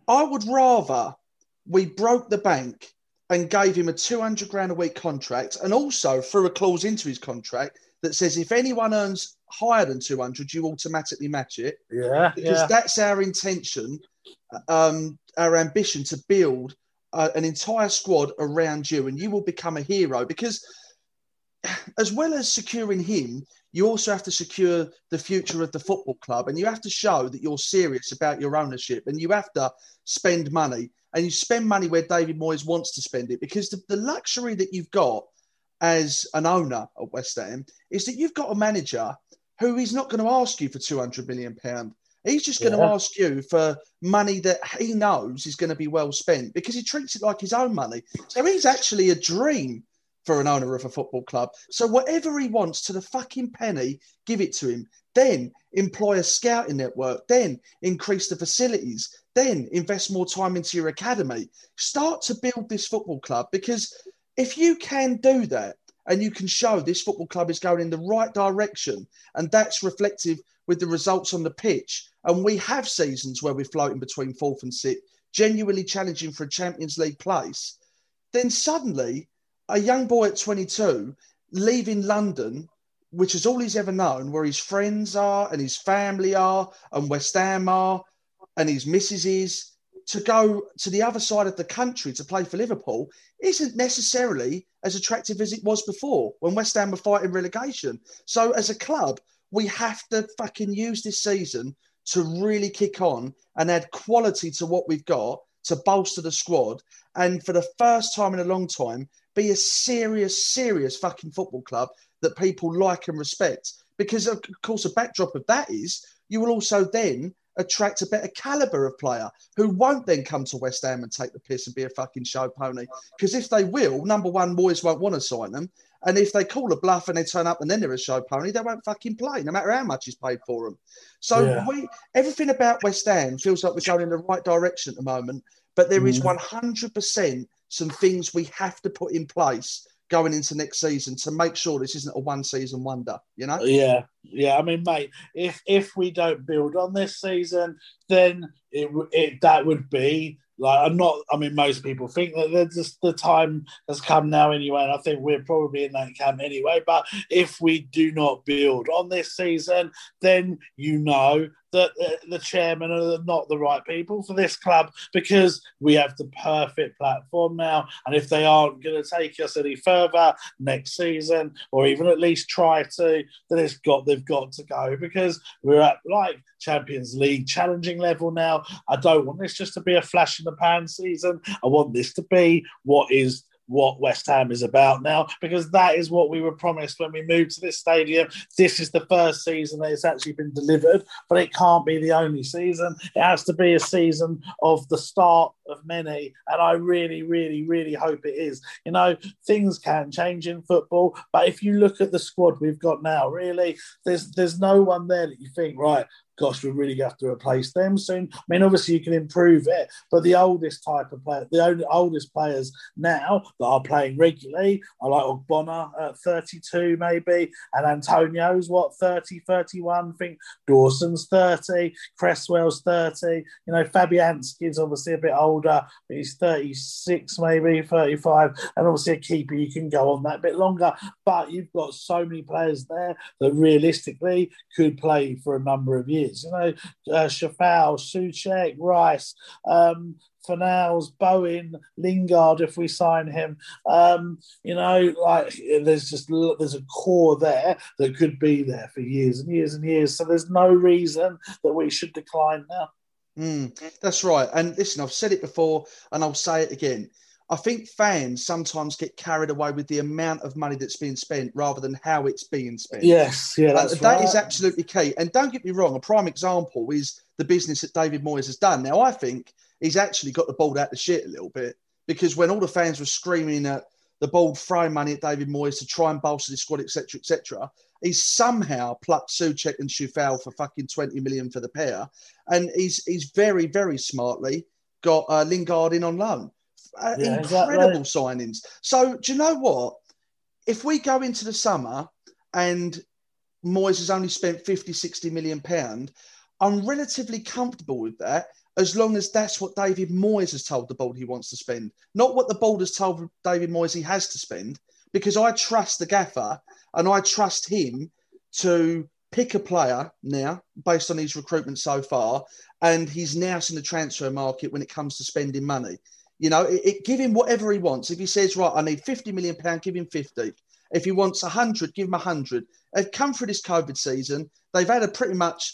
I would rather we broke the bank and gave him a 200 grand a week contract and also threw a clause into his contract that says if anyone earns higher than 200, you automatically match it yeah because yeah. that's our intention, um, our ambition to build uh, an entire squad around you, and you will become a hero. Because as well as securing him, you also have to secure the future of the football club, and you have to show that you're serious about your ownership, and you have to spend money. And you spend money where David Moyes wants to spend it because the, the luxury that you've got as an owner at West Ham is that you've got a manager who is not going to ask you for 200 million pound. He's just going Yeah. to ask you for money that he knows is going to be well spent because he treats it like his own money. So he's actually a dream for an owner of a football club. So whatever he wants to the fucking penny, give it to him. Then employ a scouting network. Then increase the facilities. Then invest more time into your academy. Start to build this football club because if you can do that and you can show this football club is going in the right direction and that's reflective with the results on the pitch and we have seasons where we're floating between fourth and sixth genuinely challenging for a champions league place then suddenly a young boy at 22 leaving london which is all he's ever known where his friends are and his family are and west ham are and his missus is to go to the other side of the country to play for Liverpool isn't necessarily as attractive as it was before when West Ham were fighting relegation. So as a club, we have to fucking use this season to really kick on and add quality to what we've got to bolster the squad. And for the first time in a long time, be a serious, serious fucking football club that people like and respect. Because of course, a backdrop of that is you will also then attract a better caliber of player who won't then come to West Ham and take the piss and be a fucking show pony. Because if they will, number one, boys won't want to sign them. And if they call a bluff and they turn up and then they're a show pony, they won't fucking play, no matter how much is paid for them. So Yeah. we, everything about West Ham feels like we're going in the right direction at the moment. But there is Mm. 100% some things we have to put in place going into next season to make sure this isn't a one season wonder, you know? Yeah, yeah. I mean, mate, if if we don't build on this season, then it it that would be like I'm not. I mean, most people think that just the time has come now anyway, and I think we're probably in that camp anyway. But if we do not build on this season, then you know that the, the chairman are not the right people for this club because we have the perfect platform now, and if they aren't going to take us any further next season, or even at least try to, then it's got they've got to go because we're at like Champions League challenging level now. I don't want this just to be a flash in the pan season. I want this to be what is what West Ham is about now because that is what we were promised when we moved to this stadium. This is the first season that it's actually been delivered, but it can't be the only season. It has to be a season of the start of many, and I really, really, really hope it is. You know, things can change in football, but if you look at the squad we've got now, really, there's there's no one there that you think right gosh, we really have to replace them soon. I mean, obviously you can improve it, but the oldest type of player, the only oldest players now that are playing regularly are like Ogbonna at 32 maybe, and Antonio's what 30, 31. I think Dawson's 30, Cresswell's 30. You know, Fabianski's obviously a bit older, but he's 36 maybe, 35, and obviously a keeper you can go on that bit longer. But you've got so many players there that realistically could play for a number of years. You know, uh, Coufal, Soucek, Rice, um, Fornals, Bowen, Lingard, if we sign him. Um, you know, like there's just there's a core there that could be there for years and years and years. So there's no reason that we should decline now. Mm, that's right. And listen, I've said it before and I'll say it again. I think fans sometimes get carried away with the amount of money that's being spent rather than how it's being spent. Yes, yeah, that's that right. is absolutely key. And don't get me wrong, a prime example is the business that David Moyes has done. Now, I think he's actually got the ball out the shit a little bit because when all the fans were screaming at the ball throwing money at David Moyes to try and bolster the squad, etc., etc., he's somehow plucked Soucek and Coufal for fucking 20 million for the pair. And he's he's very, very smartly got uh, Lingard in on loan. Uh, Yeah, exactly. incredible signings. So, do you know what? If we go into the summer and Moyes has only spent 50, 60 million pound, I'm relatively comfortable with that as long as that's what David Moyes has told the board he wants to spend, not what the board has told David Moyes he has to spend, because I trust the gaffer and I trust him to pick a player now based on his recruitment so far and he's now in the transfer market when it comes to spending money. You know, it, it- give him whatever he wants. If he says, right, I need 50 million pound, give him 50. If he wants 100, give him 100. They've come through this COVID season. They've had a pretty much,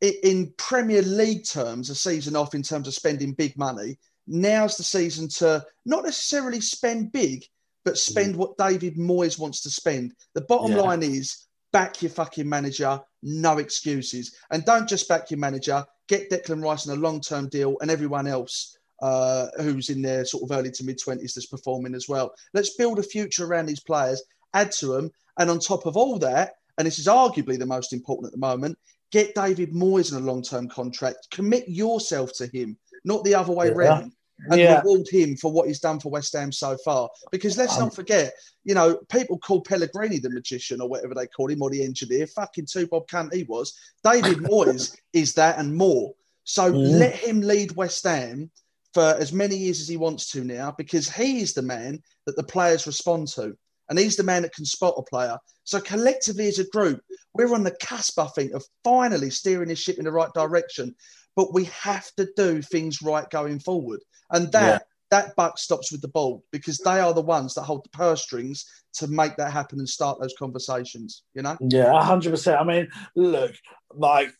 in Premier League terms, a season off in terms of spending big money. now's the season to not necessarily spend big, but spend Mm. what David Moyes wants to spend. The bottom Yeah. line is back your fucking manager, no excuses. And don't just back your manager, get Declan Rice on a long term deal and everyone else uh, who's in their sort of early to mid 20s that's performing as well. Let's build a future around these players, add to them. And on top of all that, and this is arguably the most important at the moment, get David Moyes in a long term contract. Commit yourself to him, not the other way Yeah. round. And Yeah. reward him for what he's done for West Ham so far. Because let's Um, not forget, you know, people call Pellegrini the magician or whatever they call him, or the engineer. Fucking two Bob cunt he was. David Moyes is that and more. So Mhm. let him lead West Ham for as many years as he wants to now, because he is the man that the players respond to. And he's the man that can spot a player. So collectively as a group, we're on the cusp, I think, of finally steering this ship in the right direction. But we have to do things right going forward. And that that buck stops with the board because they are the ones that hold the purse strings to make that happen and start those conversations, you know? Yeah, hundred percent. I mean, look, like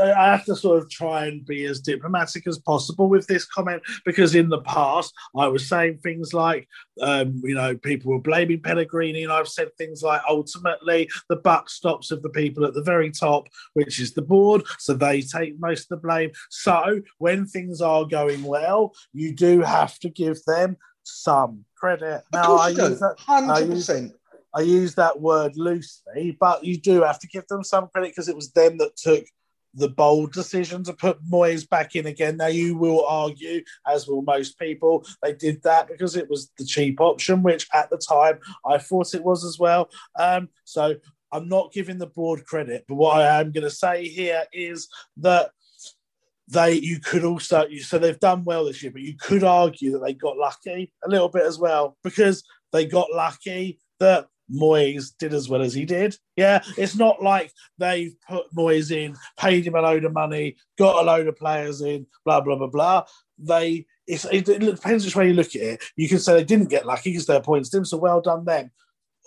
I have to sort of try and be as diplomatic as possible with this comment because in the past I was saying things like, um, you know, people were blaming Pellegrini, and I've said things like, ultimately the buck stops with the people at the very top, which is the board, so they take most of the blame. So when things are going well, you do have to give them some credit. Of course you do. use that- I use- 100%. I use that word loosely, but you do have to give them some credit because it was them that took the bold decision to put Moyes back in again. Now, you will argue, as will most people, they did that because it was the cheap option, which at the time I thought it was as well. Um, so I'm not giving the board credit, but what I am going to say here is that they you could also you so they've done well this year, but you could argue that they got lucky a little bit as well because they got lucky that Moyes did as well as he did. Yeah, it's not like they've put Moyes in, paid him a load of money, got a load of players in, blah blah blah blah. They it, it depends which way you look at it. You can say they didn't get lucky because they appointed him, so well done them.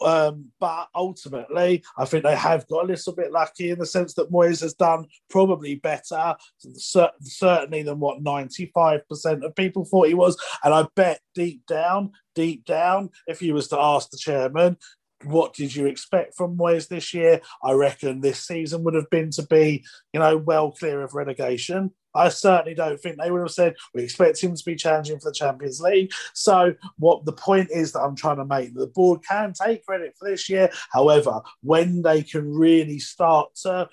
Um, but ultimately, I think they have got a little bit lucky in the sense that Moyes has done probably better, certainly than what 95% of people thought he was. And I bet deep down, deep down, if you was to ask the chairman, what did you expect from Moyes this year? I reckon this season would have been to be, you know, well clear of relegation. I certainly don't think they would have said we expect him to be challenging for the Champions League. So, what the point is that I'm trying to make, the board can take credit for this year. However, when they can really start to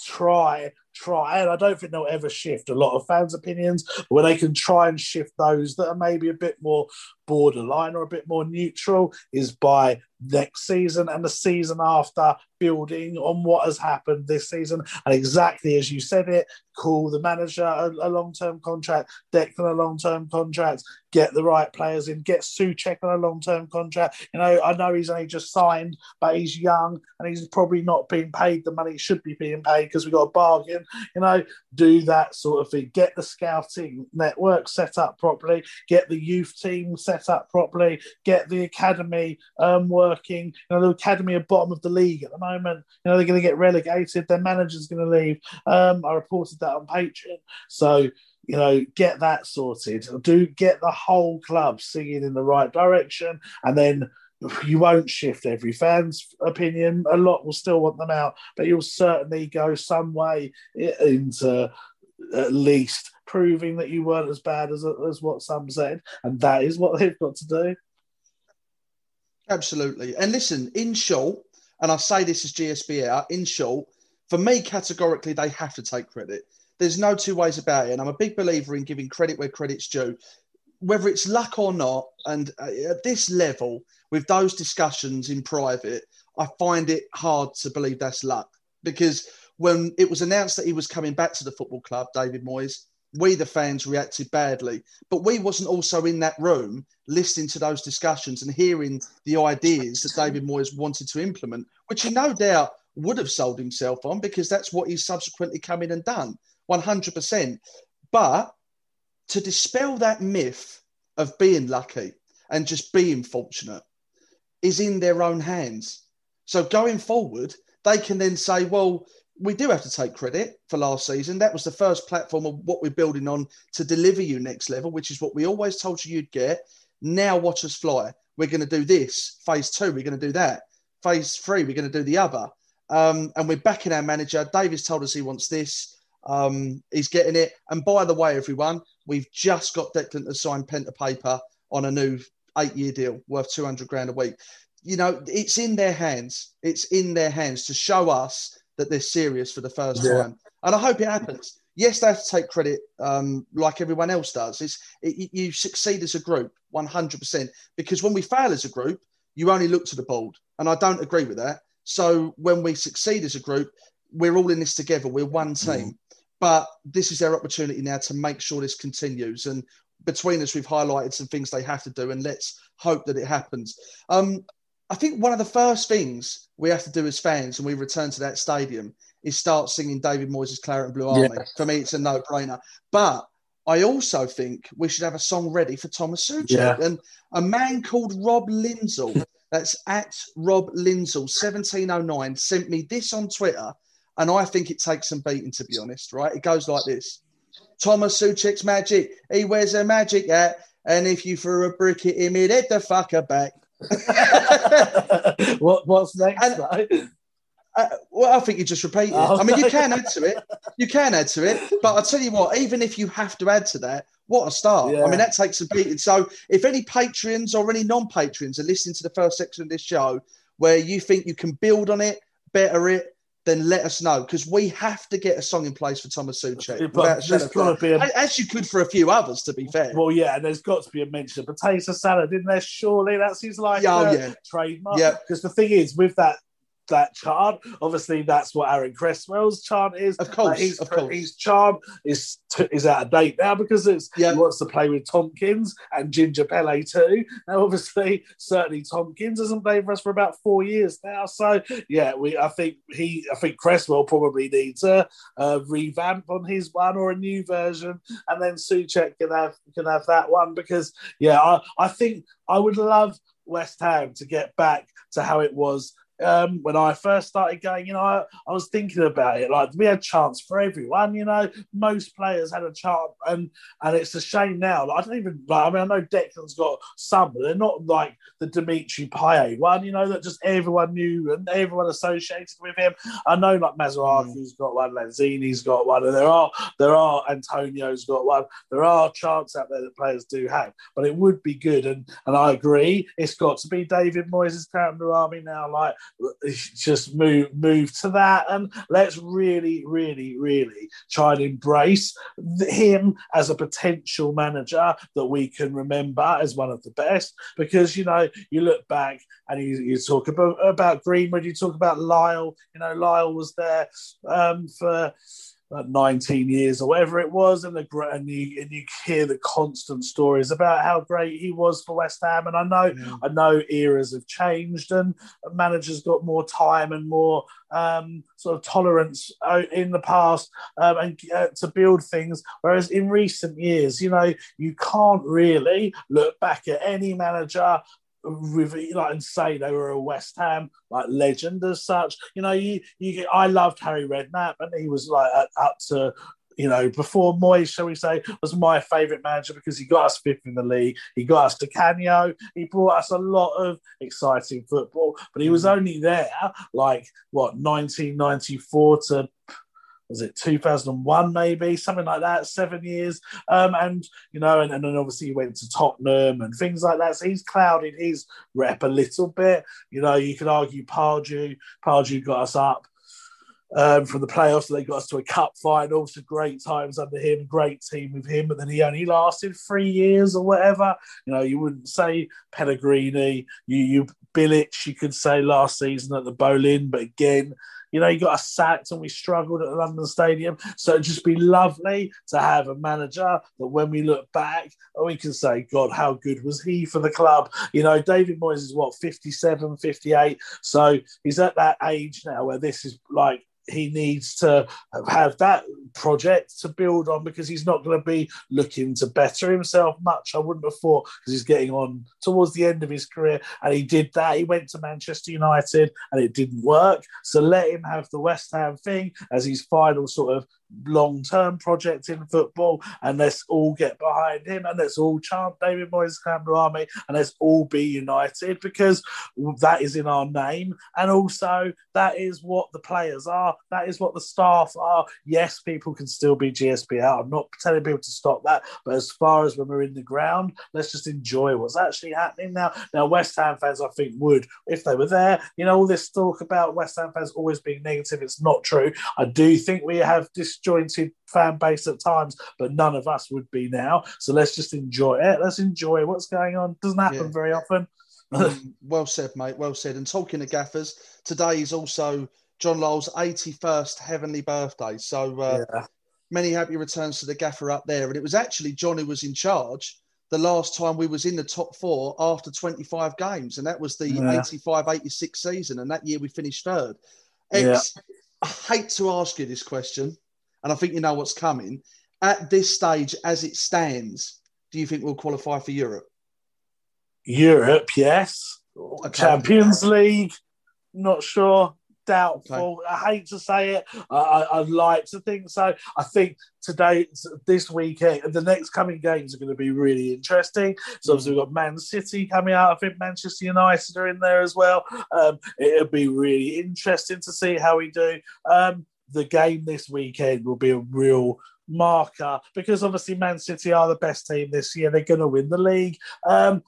try, try, and I don't think they'll ever shift a lot of fans' opinions, but when they can try and shift those that are maybe a bit more borderline or a bit more neutral, is by next season and the season after building on what has happened this season. And exactly as you said it, call the manager a, a long term contract, Declan a long term contract, get the right players in, get Soucek on a long term contract. You know, I know he's only just signed, but he's young and he's probably not being paid the money he should be being paid because we got a bargain. You know, do that sort of thing. Get the scouting network set up properly, get the youth team set up properly, get the academy um, working. You know, the academy are bottom of the league at the moment. You know, they're going to get relegated. Their manager's going to leave. Um, I reported that on Patreon. So, you know, get that sorted. Do get the whole club singing in the right direction, and then you won't shift every fan's opinion. A lot will still want them out, but you'll certainly go some way into at least proving that you weren't as bad as, as what some said, and that is what they've got to do. Absolutely. And listen, in short, and I say this as GSB in short, for me, categorically, they have to take credit. There's no two ways about it. And I'm a big believer in giving credit where credit's due, whether it's luck or not. And uh, at this level, with those discussions in private, I find it hard to believe that's luck because when it was announced that he was coming back to the football club, David Moyes, we the fans reacted badly, but we wasn't also in that room listening to those discussions and hearing the ideas that David Moyes wanted to implement, which he no doubt would have sold himself on because that's what he's subsequently come in and done, 100%. But to dispel that myth of being lucky and just being fortunate is in their own hands. So going forward, they can then say, well, we do have to take credit for last season. That was the first platform of what we're building on to deliver you next level, which is what we always told you you'd get. Now watch us fly. We're going to do this. Phase two, we're going to do that. Phase three, we're going to do the other. Um, and we're backing our manager. Davis told us he wants this. Um, he's getting it. And by the way, everyone, we've just got Declan to sign pen to paper on a new eight-year deal worth 200 grand a week. You know, it's in their hands. It's in their hands to show us that they're serious for the first Yeah. time. And I hope it happens. Yes, they have to take credit um, like everyone else does. It's, it, you succeed as a group 100%. Because when we fail as a group, you only look to the board. And I don't agree with that. So when we succeed as a group, we're all in this together. We're one team. But this is their opportunity now to make sure this continues. And between us, we've highlighted some things they have to do, and let's hope that it happens. Um, I think one of the first things we have to do as fans when we return to that stadium is start singing David Moyes' Claret and Blue Army. Yeah. For me, it's a no-brainer. But I also think we should have a song ready for Thomas Soucek. Yeah. And a man called Rob Lindsell, that's at Rob Lindsell, 1709, sent me this on Twitter. And I think it takes some beating, to be honest, right? It goes like this. Thomas Soucek's magic. He wears a magic hat. And if you threw a brick at him, he'd head the fucker back. what, what's next? though? Uh, well, I think you just repeat it. Oh, I mean, you can add to it. You can add to it. But I'll tell you what, even if you have to add to that, what a start. Yeah. I mean, that takes a beating. So if any patrons or any non patrons are listening to the first section of this show where you think you can build on it, better it, then let us know because we have to get a song in place for Thomas Soucek. But without a there's shadow of gotta be a- As you could for a few others, to be fair. Well, yeah, and there's got to be a mention of potato salad, isn't there? Surely that's his like oh, yeah. trademark. Yeah. Because the thing is, with that that chant, obviously that's what Aaron Cresswell's chant is. Of course, Like, his, of course. his chant is is out of date now because it's he wants to play with Tomkins and Ginger Pele too. Now, obviously, certainly Tomkins hasn't played for us for about four years now. So yeah, we I think he I think Cresswell probably needs a, a revamp on his one or a new version, and then Soucek can have can have that one because yeah, I, I think I would love West Ham to get back to how it was um, when I first started going, you know, I, I was thinking about it. Like we had chance for everyone, you know. Most players had a chance, and and it's a shame now. Like, I don't even. Like, I mean, I know Declan's got some, but they're not like the Dimitri Payet one, you know, that just everyone knew and everyone associated with him. I know like Masuaku's got one, Lanzini's got one, and there are there are Antonio's got one. There are chants out there that players do have, but it would be good, and and I agree. It's got to be David Moyes' Crown Army now. Like just move move to that. And let's really really really try and embrace him as a potential manager that we can remember as one of the best. Because you know you look back and you, you talk about about Greenwood you talk about Lyall. You know Lyall was there um, for like 19 years or whatever it was, and the and you and you hear the constant stories about how great he was for West Ham. And I know I know eras have changed, and managers got more time and more um, sort of tolerance uh, in the past um, and uh, to build things. Whereas in recent years, you know, you can't really look back at any manager like and say they were a West Ham like legend as such. You know, you you I loved Harry Redknapp and he was like up- to you know before Moyes, shall we say, was my favourite manager because he got us fifth in the league. He got us Di Canio. He brought us a lot of exciting football, but he was mm. only there like what 1994 to was it 2001 maybe something like that seven years. Um, and you know and, and then obviously he went to tottenham and things like that. So he's clouded his rep a little bit. You know you could argue pardew pardew got us up um, from the playoffs. They got us to a cup final so great times under him great team with him but then he only lasted three years or whatever. You know you wouldn't say pellegrini you you Bilic, you could say last season at the Boleyn, but again, you know, you got us sacked and we struggled at the London Stadium. So it'd just be lovely to have a manager that when we look back, oh, we can say, God, how good was he for the club? You know, David Moyes is what, 57, 58. So he's at that age now where this is like, he needs to have that project to build on because he's not going to be looking to better himself much. I wouldn't have thought because he's getting on towards the end of his career, and he did that. He went to Manchester United, and it didn't work. So let him have the West Ham thing as his final sort of long term project in football, and let's all get behind him, and let's all chant David Moyes' Campbell Army, and let's all be united because that is in our name, and also that is what the players are, that is what the staff are. Yes, people can still be GSB out. I'm not telling people to stop that, but as far as when we're in the ground, let's just enjoy what's actually happening now. Now, West Ham fans, I think, would if they were there. You know, all this talk about West Ham fans always being negative, it's not true. I do think we have this disjointed fan base at times, but none of us would be now. So let's just enjoy it. Let's enjoy what's going on. Doesn't happen yeah. very often. um, well said, mate. Well said. And talking to gaffers, today is also John Lyall's 81st heavenly birthday. So uh, yeah. many happy returns to the gaffer up there. And it was actually John who was in charge the last time we was in the top four after 25 games. And that was the 85-86 season. And that year we finished third. Ex, yeah. I hate to ask you this question, and I think you know what's coming. At this stage, as it stands, do you think we'll qualify for Europe? Europe, yes. Okay. Champions League, not sure. Doubtful. Okay. I hate to say it. I, would like to think so. I think today, this weekend, the next coming games are going to be really interesting. So obviously we've got Man City coming out. I think Manchester United are in there as well. Um, it'll be really interesting to see how we do. Um, the game this weekend will be a real marker because obviously Man City are the best team this year. They're going to win the league. Um,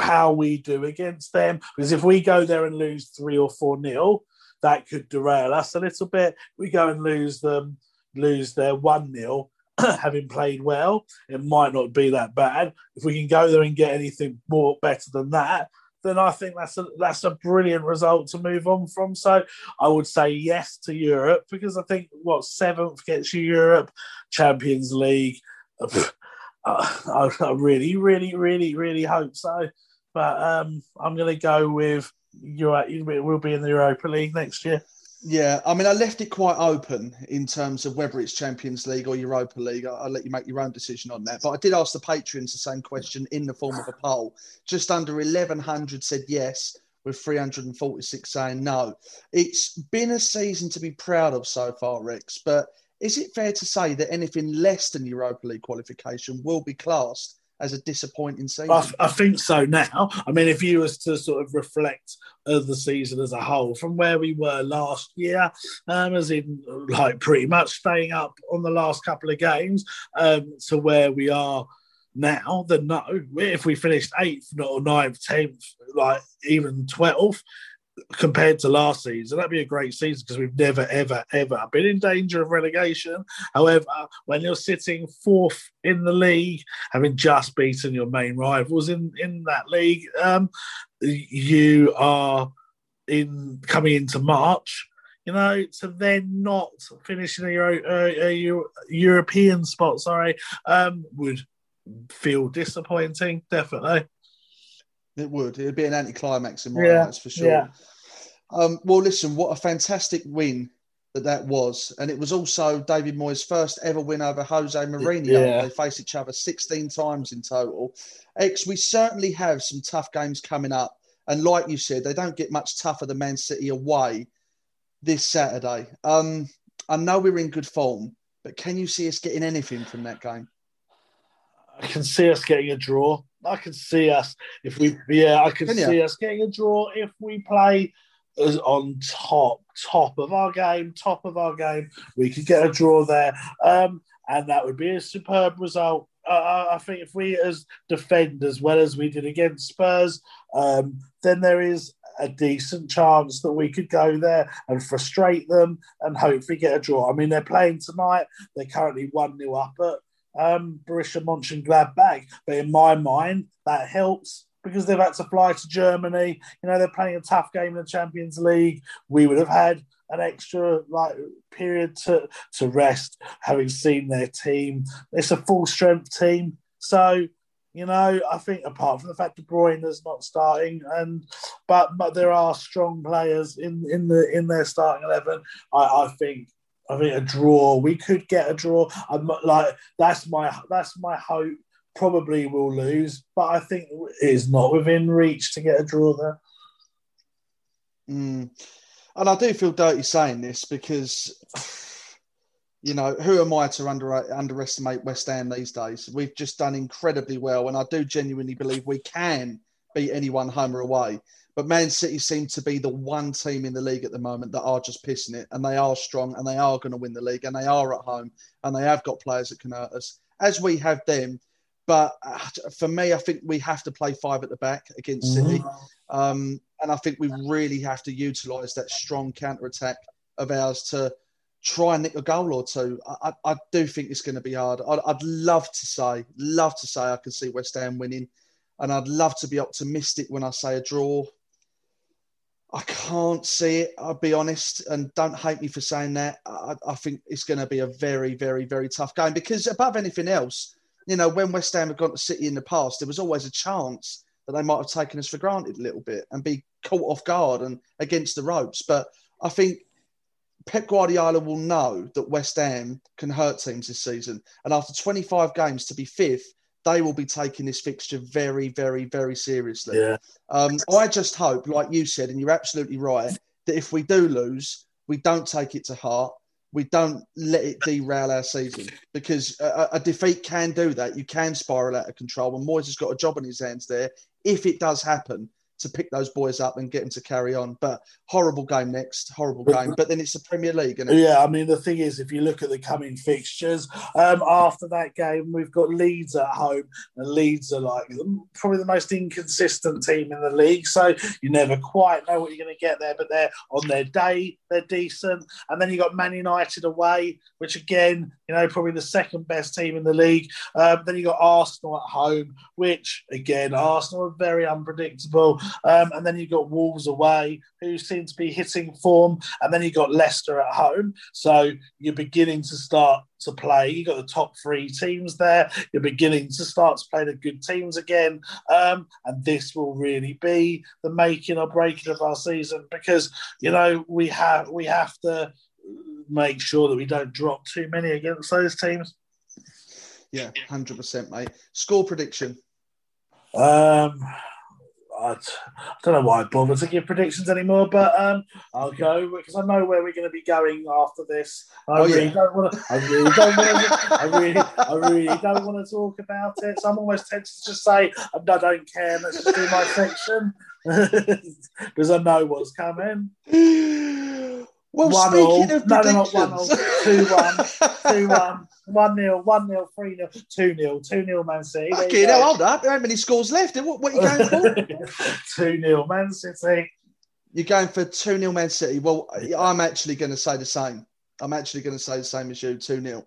how we do against them because if we go there and lose three or four nil, that could derail us a little bit. We go and lose them, lose their one nil. having played well, it might not be that bad. If we can go there and get anything more better than that, then I think that's a that's a brilliant result to move on from. So I would say yes to Europe because I think what seventh gets you Europe, Champions League. I, I really, really, really, really hope so. But um, I'm going to go with Europe. We'll be in the Europa League next year. Yeah, I mean, I left it quite open in terms of whether it's Champions League or Europa League. I'll, let you make your own decision on that. But I did ask the patrons the same question in the form of a poll. Just under 1,100 said yes, with 346 saying no. It's been a season to be proud of so far, Ex. But is it fair to say that anything less than Europa League qualification will be classed as a disappointing season? I, I, think so now. I mean, if you was to sort of reflect of the season as a whole from where we were last year, um, as in like pretty much staying up on the last couple of games, um, to where we are now, then no. If we finished eighth or ninth, tenth, like even twelfth, compared to last season. That'd be a great season because we've never, ever, ever been in danger of relegation. However, when you're sitting fourth in the league, having just beaten your main rivals in, in that league, um, you are in coming into March. You know, to then not finish in a, a European spot, sorry, um, would feel disappointing, definitely. It would. It would be an anticlimax in my yeah, eyes for sure. Yeah. Um, well, listen, what a fantastic win that that was, and it was also David Moyes' first ever win over Jose Mourinho. Yeah. They faced each other 16 times in total. Ex, we certainly have some tough games coming up, and like you said, they don't get much tougher than Man City away this Saturday. Um, I know we're in good form, but can you see us getting anything from that game? I can see us getting a draw. I can see us if we, yeah, I can, can see you? us getting a draw if we play as on top, top of our game, top of our game. We could get a draw there, um, and that would be a superb result. Uh, I think if we as defend as well as we did against Spurs, um, then there is a decent chance that we could go there and frustrate them and hopefully get a draw. I mean, they're playing tonight. They're currently 1 0 up at um, Borussia Mönchengladbach. But in my mind, that helps because they've had to fly to Germany. You know, they're playing a tough game in the Champions League. We would have had an extra like period to to rest, having seen their team. It's a full strength team. So, you know, I think apart from the fact De Bruyne is not starting, and but but there are strong players in in the in their starting eleven. I, I think I think a draw. We could get a draw. I'm like that's my that's my hope. Probably we'll lose, but I think it is not within reach to get a draw there. Mm. And I do feel dirty saying this because, you know, who am I to under, underestimate West Ham these days? We've just done incredibly well, and I do genuinely believe we can beat anyone home or away. But Man City seem to be the one team in the league at the moment that are just pissing it, and they are strong, and they are going to win the league, and they are at home, and they have got players that can hurt us, as we have them. But uh, for me, I think we have to play five at the back against City. Um, and I think we really have to utilise that strong counter attack of ours to try and nick a goal or two. I, I, I do think it's going to be hard. I'd, I'd love to say, love to say I can see West Ham winning. And I'd love to be optimistic when I say a draw. I can't see it, I'll be honest. And don't hate me for saying that. I, I think it's going to be a very, very, very tough game because, above anything else, you know, when West Ham have gone to City in the past, there was always a chance that they might have taken us for granted a little bit and be caught off guard and against the ropes. But I think Pep Guardiola will know that West Ham can hurt teams this season. And after 25 games to be fifth, they will be taking this fixture very, very, very seriously. Yeah. Um, I just hope, like you said, and you're absolutely right, that if we do lose, we don't take it to heart. We don't let it derail our season because a, a defeat can do that. You can spiral out of control. And Moyes has got a job on his hands there. If it does happen, to pick those boys up and get them to carry on. But horrible game next, horrible game. But then it's the Premier League, and Yeah, I mean the thing is, if you look at the coming fixtures, um, after that game, we've got Leeds at home, and Leeds are like probably the most inconsistent team in the league. So you never quite know what you're going to get there. But they're on their day, they're decent, and then you got Man United away, which again, you know, probably the second best team in the league. Um, then you got Arsenal at home, which again, Arsenal are very unpredictable. Um, and then you've got Wolves away, who seem to be hitting form, and then you've got Leicester at home. So you're beginning to start to play. You've got the top three teams there. You're beginning to start to play the good teams again, um, and this will really be the making or breaking of our season because you know we have we have to make sure that we don't drop too many against those teams. yeah, hundred percent, mate. Score prediction. Um, I, don't know why I bother to give predictions anymore, but um, I'll go because I know where we're going to be going after this. I Oh, really yeah. don't want to. I really don't want to. I really, I really don't want to talk about it. So I'm almost tempted to just say I don't care. Let's just do my section because I know what's coming. Well, one speaking all. of no, no, one all. Two one, two one, one nil, one nil, three nil, two nil, two nil, Man City. Okay, now hold up. How many scores left? What, what are you going for? 2 0 Man City. You're going for 2 0 Man City. Well, I'm actually going to say the same. I'm actually going to say the same as you 2 0.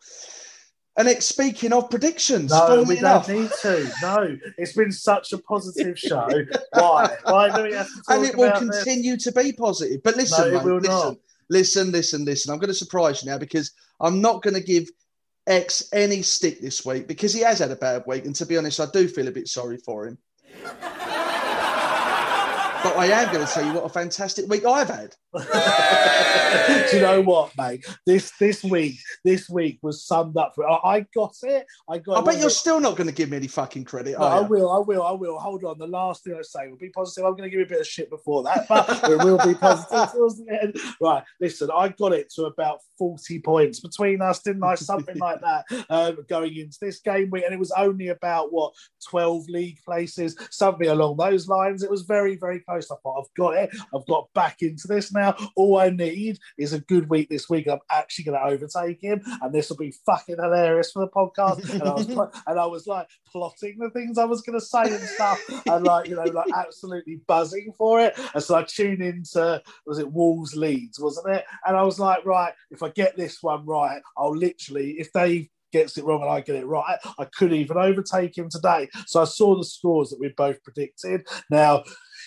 And it's speaking of predictions, No, we enough. don't need to. No, it's been such a positive show. Why? Why do we have to talk and it will about this? continue to be positive. But listen, No, it mate, will listen, not. Listen, listen, listen. I'm going to surprise you now because I'm not going to give Ex any stick this week because he has had a bad week. And to be honest, I do feel a bit sorry for him. but I am going to tell you what a fantastic week I've had. Do you know what, mate? This this week, this week was summed up for. I, I got it. I got. I bet you're still not going to give me any fucking credit. No, I will, I will, I will. Hold on. The last thing I say will be positive. I'm going to give you a bit of shit before that, but it will be positive towards the end. Right. Listen, I got it to about 40 points between us, didn't I? Something like that um, going into this game week. And it was only about, what, 12 league places, something along those lines. It was very, very close. I thought, I've got it. I've got back into this now. All I need is a good week this week. I'm actually going to overtake him, and this will be fucking hilarious for the podcast. And I was, and I was like plotting the things I was going to say and stuff, and like you know, like absolutely buzzing for it. And so I tuned into was it Wolves Leeds, wasn't it? And I was like, right, if I get this one right, I'll literally if they gets it wrong and I get it right, I could even overtake him today. So I saw the scores that we both predicted. Now,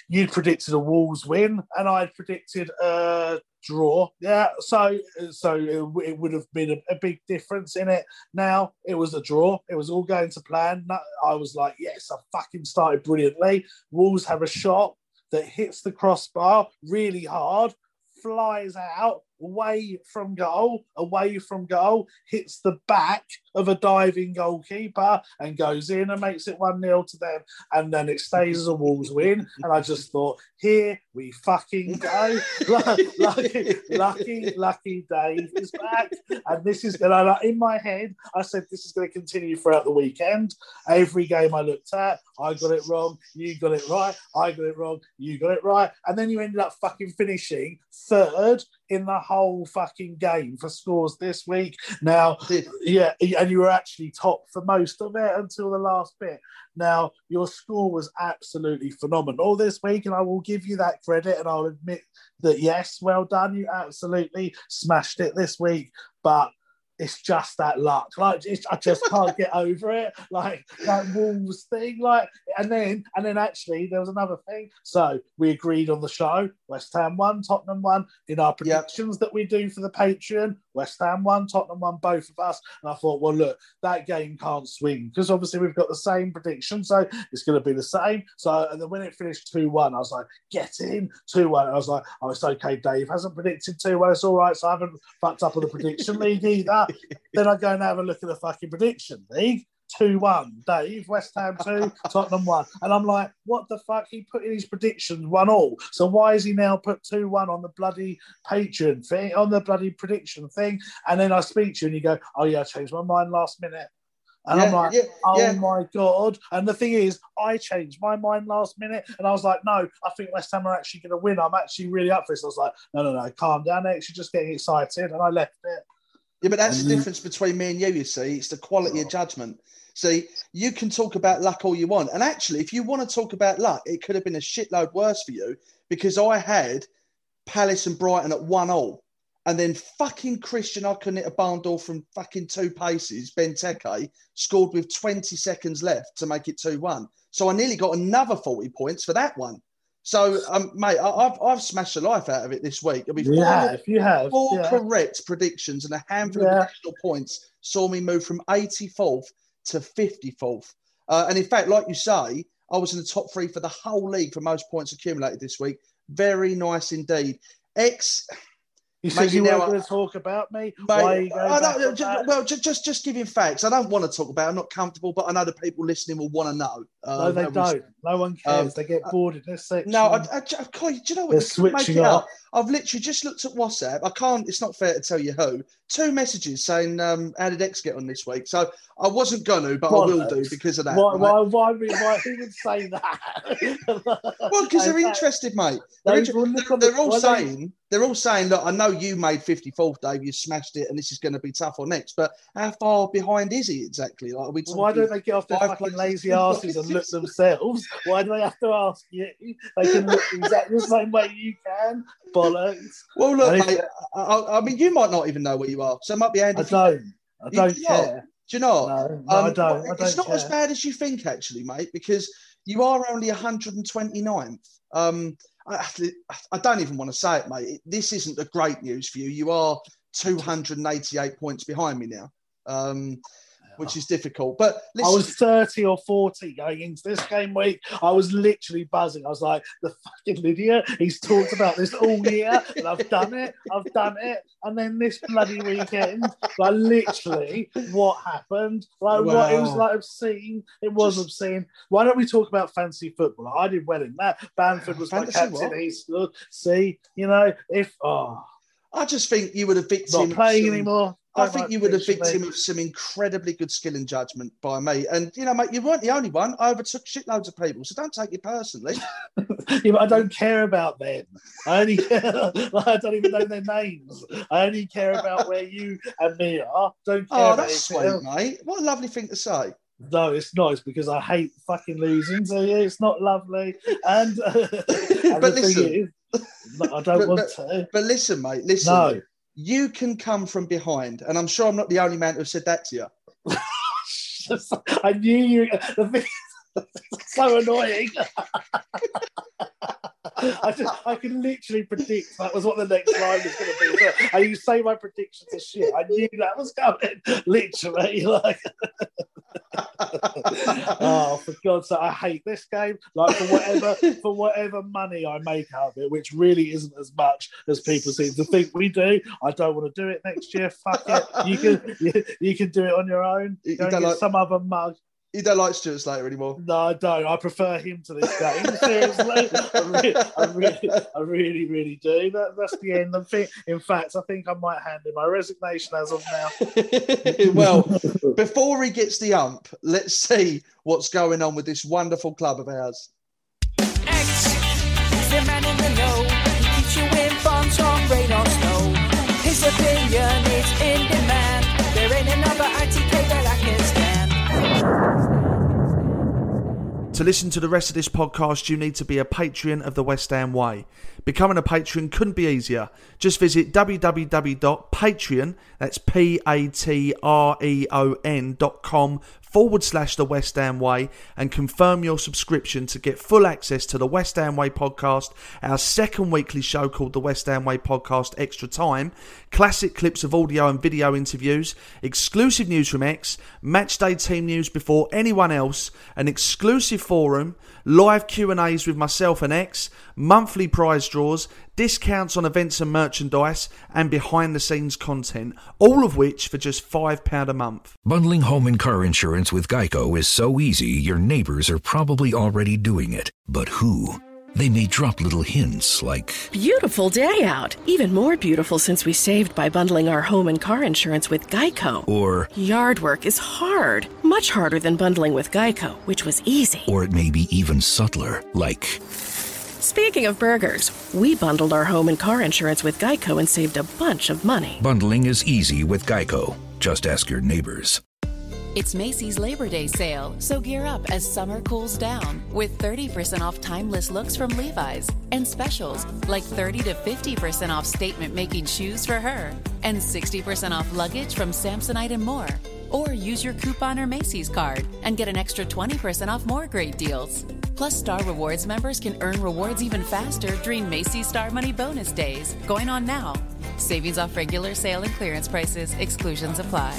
you predicted a Wolves win, and I'd predicted a draw. Yeah, so so it, it would have been a, a big difference in it. Now it was a draw. It was all going to plan. I was like, yes, I fucking started brilliantly. Wolves have a shot that hits the crossbar really hard, flies out, away from goal, away from goal, hits the back of a diving goalkeeper and goes in and makes it 1 0 to them. And then it stays as a Wolves win. And I just thought, here we fucking go. lucky, lucky, lucky Dave is back. And this is going to, in my head, I said this is going to continue throughout the weekend. Every game I looked at, I got it wrong, you got it right, I got it wrong, you got it right. And then you ended up fucking finishing third in the whole fucking game for scores this week. Now, yeah, and you were actually top for most of it until the last bit. Now, your score was absolutely phenomenal this week, and I will give you that credit, and I'll admit that yes, well done, you absolutely smashed it this week. But it's just that luck. Like it's, I just can't get over it. Like that Wolves thing. Like and then and then actually there was another thing. So we agreed on the show. West Ham won, Tottenham won. In our predictions yep. that we do for the Patreon, West Ham won, Tottenham won, both of us. And I thought, well, look, that game can't swing because obviously we've got the same prediction, so it's going to be the same. So and then when it finished two one, I was like, get in two one. I was like, oh, it's okay. Dave hasn't predicted two one. It's all right. So I haven't fucked up on the prediction league either then I go and have a look at the fucking prediction league. 2 1. Dave, West Ham 2, Tottenham 1. And I'm like, what the fuck? He put in his predictions 1 all. So why is he now put 2 1 on the bloody Patreon thing, on the bloody prediction thing? And then I speak to you and you go, oh, yeah, I changed my mind last minute. And yeah, I'm like, yeah, oh yeah. my God. And the thing is, I changed my mind last minute and I was like, no, I think West Ham are actually going to win. I'm actually really up for this. I was like, no, no, no, calm down. They're actually just getting excited. And I left it. Yeah, but that's the difference between me and you, you see. It's the quality of oh. judgment. See, you can talk about luck all you want. And actually, if you want to talk about luck, it could have been a shitload worse for you because I had Palace and Brighton at one all. And then fucking Christian I couldn't hit a barn door from fucking two paces. Benteke scored with 20 seconds left to make it 2 1. So I nearly got another 40 points for that one. So, um, mate, I, have I've smashed the life out of it this week. Be four, yeah, if you have four yeah. correct predictions and a handful yeah. of additional points saw me move from 84th to 54th. Uh, and in fact, like you say, I was in the top three for the whole league for most points accumulated this week. Very nice indeed. Ex you said you weren't going to talk about me. Mate, Why are you going just, well, just, just just giving facts. I don't want to talk about. It. I'm not comfortable, but I know the people listening will want to know. Uh, no, they don't. No one cares. Um, they get bored in this section. No, I, I, I, do you know what? They're switching up. I've literally just looked at WhatsApp. I can't. It's not fair to tell you who. Two messages saying, um, "How did Ex get on this week?" So I wasn't going to, but I will do because of that. Why? Why? Why, why, who would say that? well, because they're interested, mate. They're, they're, they're all saying. They're all saying, look, I know you made 54th, Dave, you smashed it, and this is going to be tough on next. But how far behind is he exactly? Like, well, why don't they get off their fucking lazy asses and look themselves? Why do they have to ask you? They can look exactly the same way you can bollocks. Well, look, mate, I, I, mean, you might not even know where you are, so it might be handy. I don't. I don't you, care. Do you know? No, no um, I, don't. I don't. It's not care. as bad as you think, actually, mate, because you are only 129th. Um, I, I don't even want to say it, mate. This isn't the great news for you. You are 288 points behind me now. Um, which ah. is difficult. But listen. I was 30 or 40 going into this game week. I was literally buzzing. I was like, the fucking idiot. He's talked about this all year, and I've done it. I've done it. And then this bloody weekend, like literally, what happened? Like wow. what it was like obscene. It was Just, obscene. Why don't we talk about fancy football? I did well in that. Bamford was my captain. He's good. See, you know, if oh. I just think you would have victim. Not playing anymore. I think you were have victim of some incredibly good skill and judgment by me. And you know, mate, you weren't the only one. I overtook shitloads of people, so don't take it personally. yeah, but I don't care about them. I only care. I don't even know their names. I only care about where you and me are. Don't care. Oh, that's sweet, else. mate. What a lovely thing to say. No, it's not. It's because I hate fucking losing. So yeah, it's not lovely. And, uh, and but listen, is, I don't but, want but, to. But listen, mate. Listen. No you can come from behind. And I'm sure I'm not the only man who said that to you. I knew you. The thing, so annoying. I just, I can literally predict that was what the next line was going to be. And you say my predictions are shit. I knew that was coming. Literally, like. Oh, for God's sake, I hate this game. Like for whatever for whatever money I make out of it, which really isn't as much as people seem to think we do. I don't want to do it next year. Fuck it. You can you, you can do it on your own. You Go don't get like- some other mug. You don't like Stuart Slater anymore. No, I don't. I prefer him to this game. Seriously, I really, I really, I really, really do. That, that's the end. I think, in fact, I think I might hand in my resignation as of now. well, before he gets the ump, let's see what's going on with this wonderful club of ours. Ex, he's the man in the know. He keeps you informed from rain or snow. His opinion is in To listen to the rest of this podcast, you need to be a patron of the West Ham Way. Becoming a patron couldn't be easier. Just visit www.patreon, that's P-A-T-R-E-O-N dot com forward slash the West Ham Way and confirm your subscription to get full access to the West Ham Way podcast, our second weekly show called the West Ham Way Podcast Extra Time, classic clips of audio and video interviews, exclusive news from Ex, matchday team news before anyone else, an exclusive forum, live Q&As with myself and Ex, monthly prize draws, discounts on events and merchandise, and behind the scenes content, all of which for just £5 a month. Bundling home and car insurance with Geico is so easy, your neighbors are probably already doing it. But who? They may drop little hints like, Beautiful day out. Even more beautiful since we saved by bundling our home and car insurance with Geico. or, Yard work is hard, much harder than bundling with Geico, which was easy. or it may be even subtler, like, Speaking of burgers, we bundled our home and car insurance with Geico and saved a bunch of money. bundling is easy with Geico. Just ask your neighbors. It's Macy's Labor Day sale, so gear up as summer cools down with 30% off timeless looks from Levi's and specials like 30 to 50% off statement making shoes for her and 60% off luggage from Samsonite and more. Or use your coupon or Macy's card and get an extra 20% off more great deals. Plus, Star Rewards members can earn rewards even faster during Macy's Star Money Bonus Days, going on now. Savings off regular sale and clearance prices, exclusions apply.